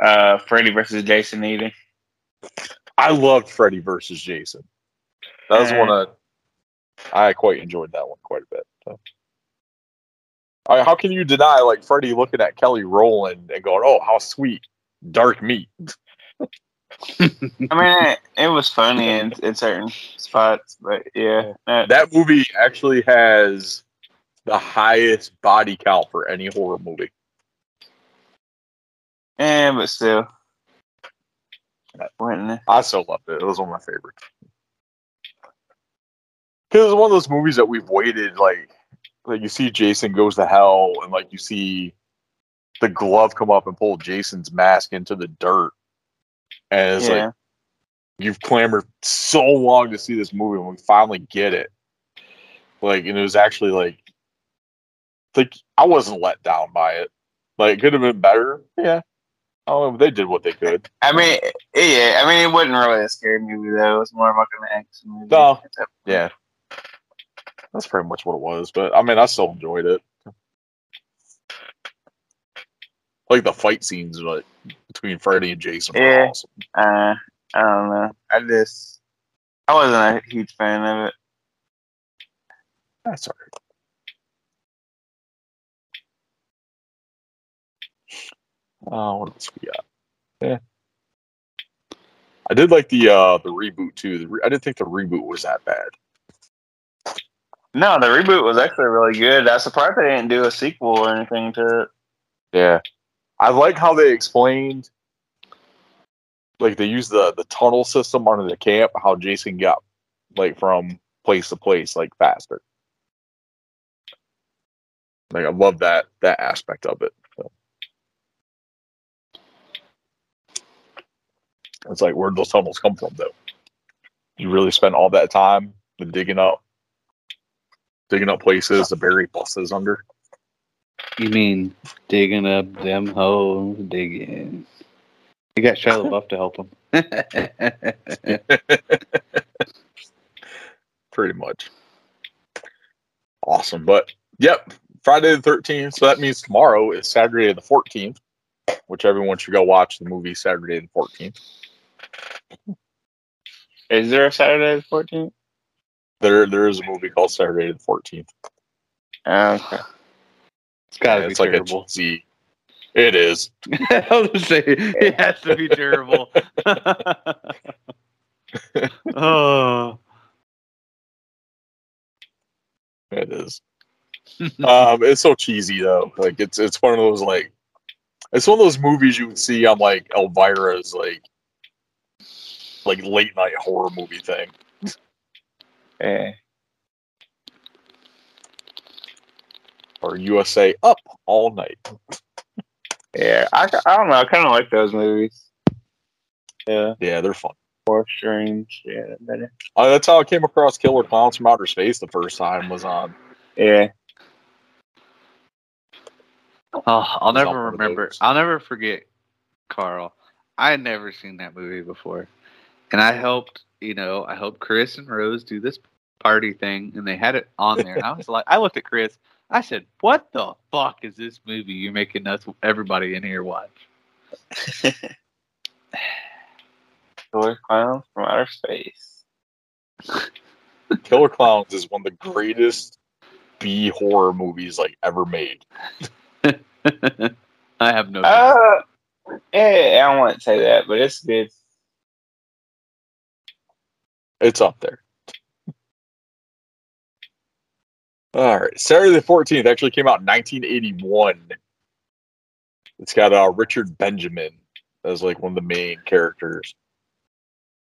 B: uh, uh, Freddy versus Jason either.
A: I loved Freddy versus Jason. That was
B: Uh,
A: one of I quite enjoyed that one quite a bit. So. I, how can you deny like Freddy looking at Kelly Rowland and going, "Oh, how sweet, dark meat"?
B: I mean, it, it was funny in, in certain spots, but yeah,
A: That movie actually has the highest body count for any horror movie.
B: yeah, but still,
A: I still loved it. It was one of my favorites. Because it's one of those movies that we've waited like like you see Jason goes to hell and like you see the glove come up and pull Jason's mask into the dirt. And it's
B: yeah.
A: like you've clamored so long to see this movie and we finally get it. Like and it was actually like like I wasn't let down by it. Like it could have been better. Yeah. Oh, they did what they could.
B: I mean, yeah, I mean, it wasn't really a scary movie though. It was more of like an action movie.
A: No. Yeah. That's pretty much what it was. But I mean, I still enjoyed it. Like the fight scenes like between Freddy and Jason were
B: Yeah.
A: awesome.
B: Uh, I don't know. I just, I wasn't a huge fan of it.
A: That's all right. Oh, what else we got? Yeah. I did like the uh the reboot too. The re- I didn't think the reboot was that bad.
B: No, the reboot was actually really good. I'm surprised they didn't do a sequel or anything to it.
A: Yeah. I like how they explained like they used the the tunnel system under the camp, how Jason got like from place to place like faster. Like I love that that aspect of it. So. It's like where'd those tunnels come from though? You really spend all that time digging up digging up places to bury buses under.
C: You mean digging up them holes, digging? You got Shia LaBeouf to help him.
A: pretty much. Awesome. But yep, Friday the 13th. So that means tomorrow is Saturday the 14th, which everyone should go watch the movie Saturday the 14th.
B: Is there a Saturday the 14th?
A: There, there is a movie called Saturday the 14th.
B: Okay.
C: It's gotta
A: Yeah,
C: be
A: it's like
C: terrible.
A: a cheesy. It is.
C: I was gonna say it has to be terrible. oh,
A: It is. um, it's so cheesy though. Like it's it's one of those like it's one of those movies you would see on like Elvira's like like late night horror movie thing.
B: Yeah.
A: Or USA Up All Night.
B: Yeah. I, I don't know. I kind of like those movies. Yeah.
A: Yeah, they're fun.
B: Four Strange. Yeah. Better.
A: Uh, that's how I came across Killer Clowns from Outer Space the first time was on.
B: Yeah.
C: oh, I'll never remember. I'll never forget, Carl. I had never seen that movie before, and I helped. You know, I helped Chris and Rose do this party thing, and they had it on there. And I was like, I looked at Chris. I said, "What the fuck is this movie you're making us everybody in here watch?"
B: Killer Clowns from Outer Space.
A: Killer Clowns is one of the greatest B horror movies like ever made.
C: I have no.
B: Uh, yeah, I don't want to say that, but it's good.
A: It's up there. All right, Saturday the Fourteenth actually came out in 1981. It's got uh, Richard Benjamin as like one of the main characters.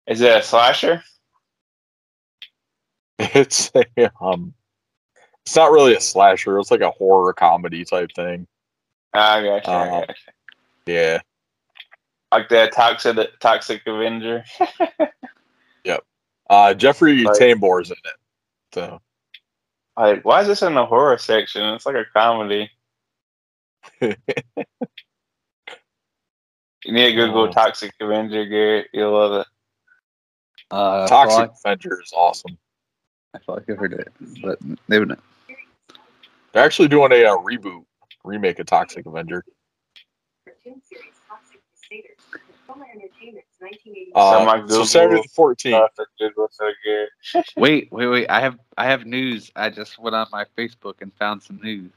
B: Is it a slasher?
A: It's a, um, it's not really a slasher. It's like a horror comedy type thing.
B: Ah, I gotcha. I
A: Uh,
B: gotcha.
A: Yeah,
B: Like the toxic, toxic Avenger. Yep.
A: Uh, Jeffrey
B: Like-
A: Tambor's in it. So
B: Like, why is this in the horror section? It's like a comedy. You need to Google
A: Oh.
B: Toxic Avenger, Garrett. You'll love it.
C: Uh,
A: Toxic
C: like-
A: Avenger is awesome.
C: I feel like I've heard it, but they would.
A: They're actually doing a uh, reboot, remake of Toxic Avenger. Uh,
B: So
A: so Saturday the 14th.
B: For Google, so Garrett.
C: Wait, wait, wait! I have I have news. I just went on my Facebook and found some news.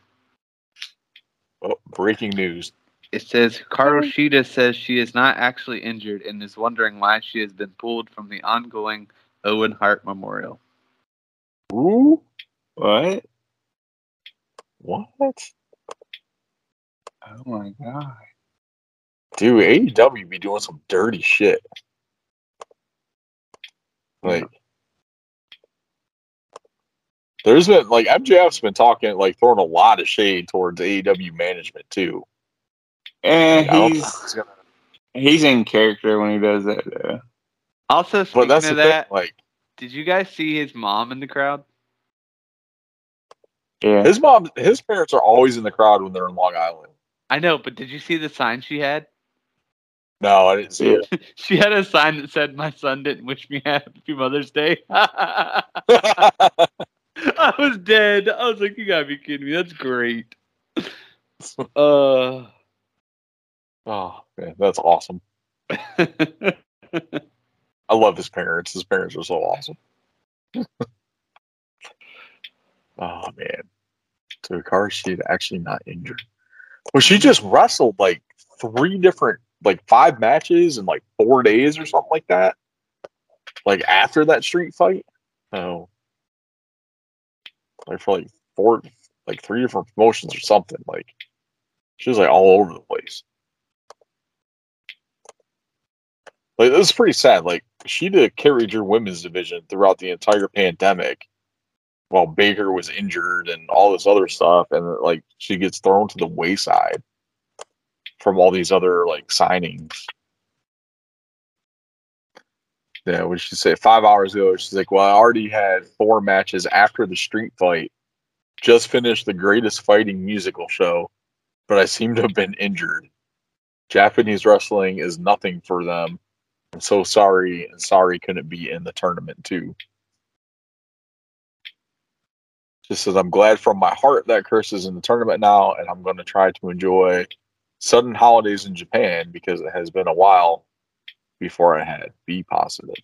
A: Oh, breaking news.
C: It says Hikaru Shida says she is not actually injured and is wondering why she has been pulled from the ongoing Owen Hart Memorial.
A: Ooh,
B: What?
A: what?
B: Oh my god.
A: Dude, AEW be doing some dirty shit. Hmm. Like, there's been like MJF's been talking like throwing a lot of shade towards AEW management too.
B: Eh, and
A: I
B: he's
A: gonna-
B: he's in character when he does that. Though.
C: Also,
A: but
C: speaking
A: that's the
C: of
A: thing.
C: that,
A: Like,
C: did you guys see his mom in the crowd?
B: Yeah.
A: his mom, his parents are always in the crowd when they're in Long Island.
C: I know, but did you see the sign she had?
A: No, I didn't see it.
C: She had a sign that said, "My son didn't wish me happy Mother's Day." I was dead. I was like, "You gotta be kidding me! That's great." Uh.
A: oh man, that's awesome. I love his parents. His parents are so awesome. oh man. So car she's actually not injured. Well, she just wrestled like three different like five matches in like four days or something like that. Like after that street fight. Oh. Like for like four like three different promotions or something. Like she was like all over the place. Like this is pretty sad. Like she did carried your women's division throughout the entire pandemic, while Baker was injured and all this other stuff, and like she gets thrown to the wayside from all these other like signings. Yeah, what she say? Five hours ago, she's like, "Well, I already had four matches after the street fight. Just finished the greatest fighting musical show, but I seem to have been injured. Japanese wrestling is nothing for them." I'm so sorry, and sorry couldn't be in the tournament too. Just says I'm glad from my heart that Kris is in the tournament now, and I'm going to try to enjoy sudden holidays in Japan because it has been a while before I had. Be positive.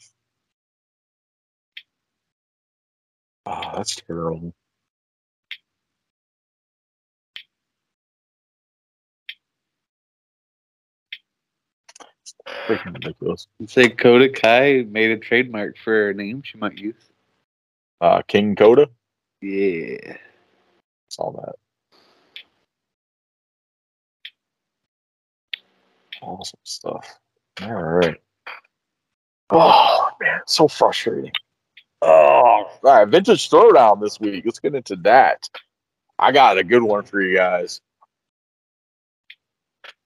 A: Oh, that's terrible. Freaking ridiculous.
C: Say Koda Kai made a trademark for a name she might use.
A: Uh, King Koda?
C: Yeah.
A: Saw that. Awesome stuff. All right. Oh man, so frustrating. Oh, all right. Vintage Throwdown this week. Let's get into that. I got a good one for you guys.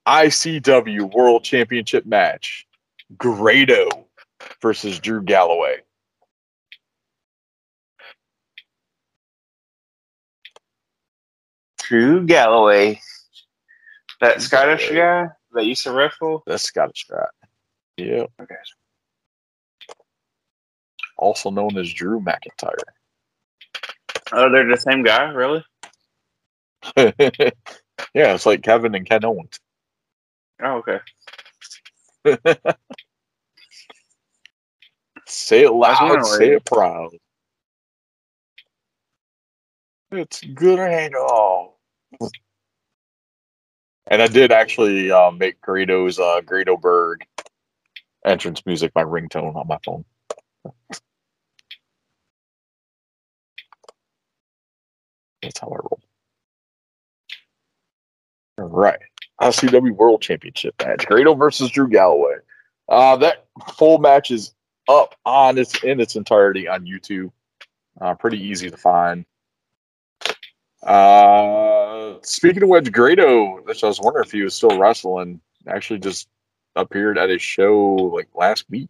A: ICW World Championship match. Grado versus Drew Galloway.
B: Drew Galloway. That Scottish guy that used to wrestle.
A: That's Scottish guy. Yeah.
B: Okay.
A: Also known as Drew McIntyre.
B: Oh, they're the same guy, really?
A: yeah, it's like Kevin and Ken Owens.
B: Oh, okay.
A: Say it loud, say it proud. It's Grado. And I did actually uh, make Grado's uh, Grado Berg entrance music my ringtone on my phone. That's how I roll. All right. ICW World Championship match. Grado versus Drew Galloway. Uh, that full match is up on its in its entirety on YouTube. Uh, pretty easy to find. Uh, speaking of which, Grado, which I was wondering if he was still wrestling, actually just appeared at a show like last week.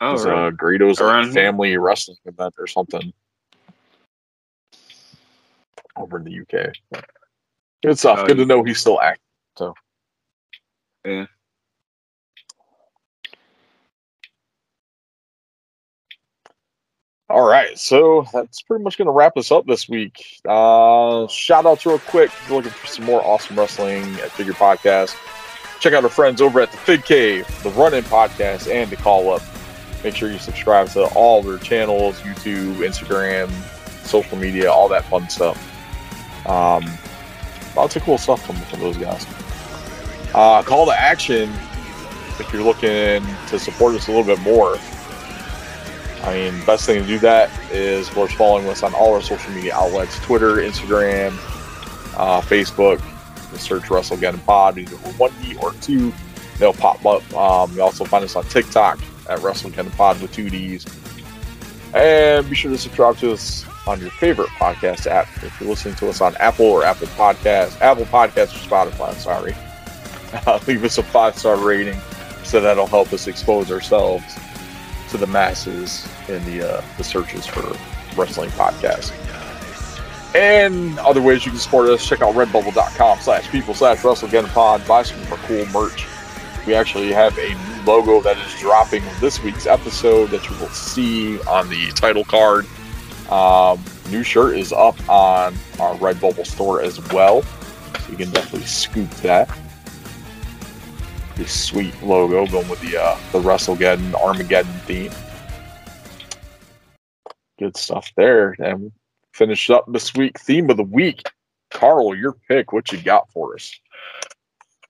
B: Oh,
A: was,
B: really?
A: uh, Grado's like, family wrestling event or something over in the UK. Good stuff.
B: Oh,
A: Good to know he's still active.
B: So, Yeah.
A: All right, so that's pretty much going to wrap us up this week. Uh, shout outs real quick. If you're looking for some more awesome wrestling at Figure Podcast, check out our friends over at the Fig Cave, the Run In Podcast, and the Call Up. Make sure you subscribe to all their channels YouTube, Instagram, social media, all that fun stuff. Um, lots of cool stuff coming from those guys. Uh, call to action if you're looking to support us a little bit more. I mean, best thing to do that is, of course, following us on all our social media outlets Twitter, Instagram, uh, Facebook. Just search Russell WrestleGeddon Pod, either with one D or two. They'll pop up. Um, you also find us on TikTok at Russell WrestleGeddon Pod with two Ds. And be sure to subscribe to us on your favorite podcast app. If you're listening to us on Apple or Apple Podcasts, Apple Podcasts or Spotify, sorry. Uh, leave us a five star rating so that'll help us expose ourselves to the masses in the uh, the searches for wrestling podcasts. And other ways you can support us, check out redbubble.com slash people slash pod, buy some of our cool merch. We actually have a new logo that is dropping this week's episode that you will see on the title card. Um, new shirt is up on our Redbubble store as well. So you can definitely scoop that. Pretty sweet logo going with the uh, the WrestleGeddon Armageddon theme. Good stuff there. And finished up this week. Theme of the week. Carl, your pick. What you got for us?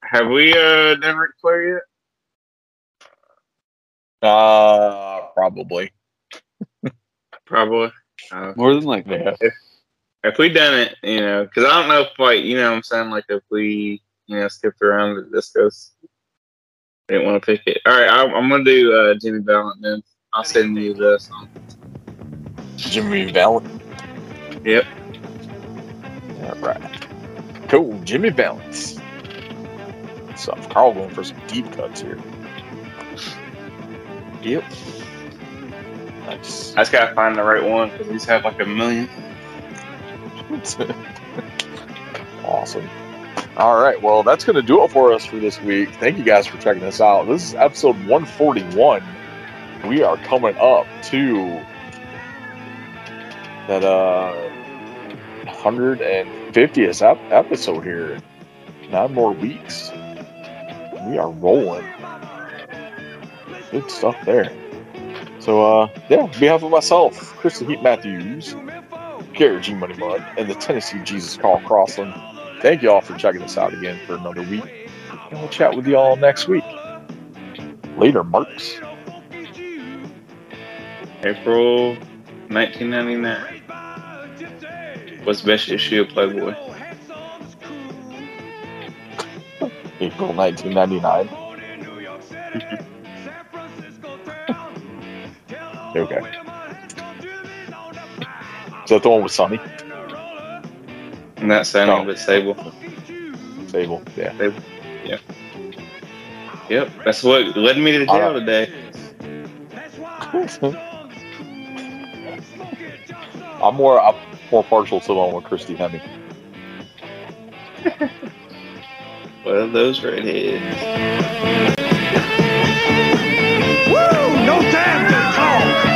B: Have we uh done Ric Flair yet?
A: Uh, probably.
B: Probably. Uh,
C: More than likely.
A: Yeah.
B: if we done it, you know, because I don't know if like you know what I'm saying like if we you know skipped around the discos, I didn't want to pick it. All right, I'm, I'm gonna do uh, Jimmy Valiant then. I'll send you the song.
A: Jimmy Valiant.
B: Yep.
A: All right. Cool. Jimmy Valiant. So Carl going for some deep cuts here. Yep. Nice.
B: I just gotta find the right one because he's had like a million.
A: awesome. All right. Well, that's going to do it for us for this week. Thank you guys for checking us out. This is episode 141. We are coming up to that uh 150th ep- episode here. Nine more weeks. We are rolling. Good stuff there. So, uh, yeah, on behalf of myself, Chris Heat Matthews, Gary G Money Mud, and the Tennessee Jesus Carl Crossland, thank you all for checking us out again for another week. And we'll chat with you all next week. Later, Marks.
B: April 1999 was the best issue of Playboy.
A: April 1999. okay. Is that the one with Sunny?
B: Not Sunny,
A: No.
B: but Sable.
A: Sable, yeah.
B: Yep, that's what led me to jail today.
A: I'm more I'm more partial to the one with Christy Hemme.
B: Well, those redheads.
E: Woo! No damn good call.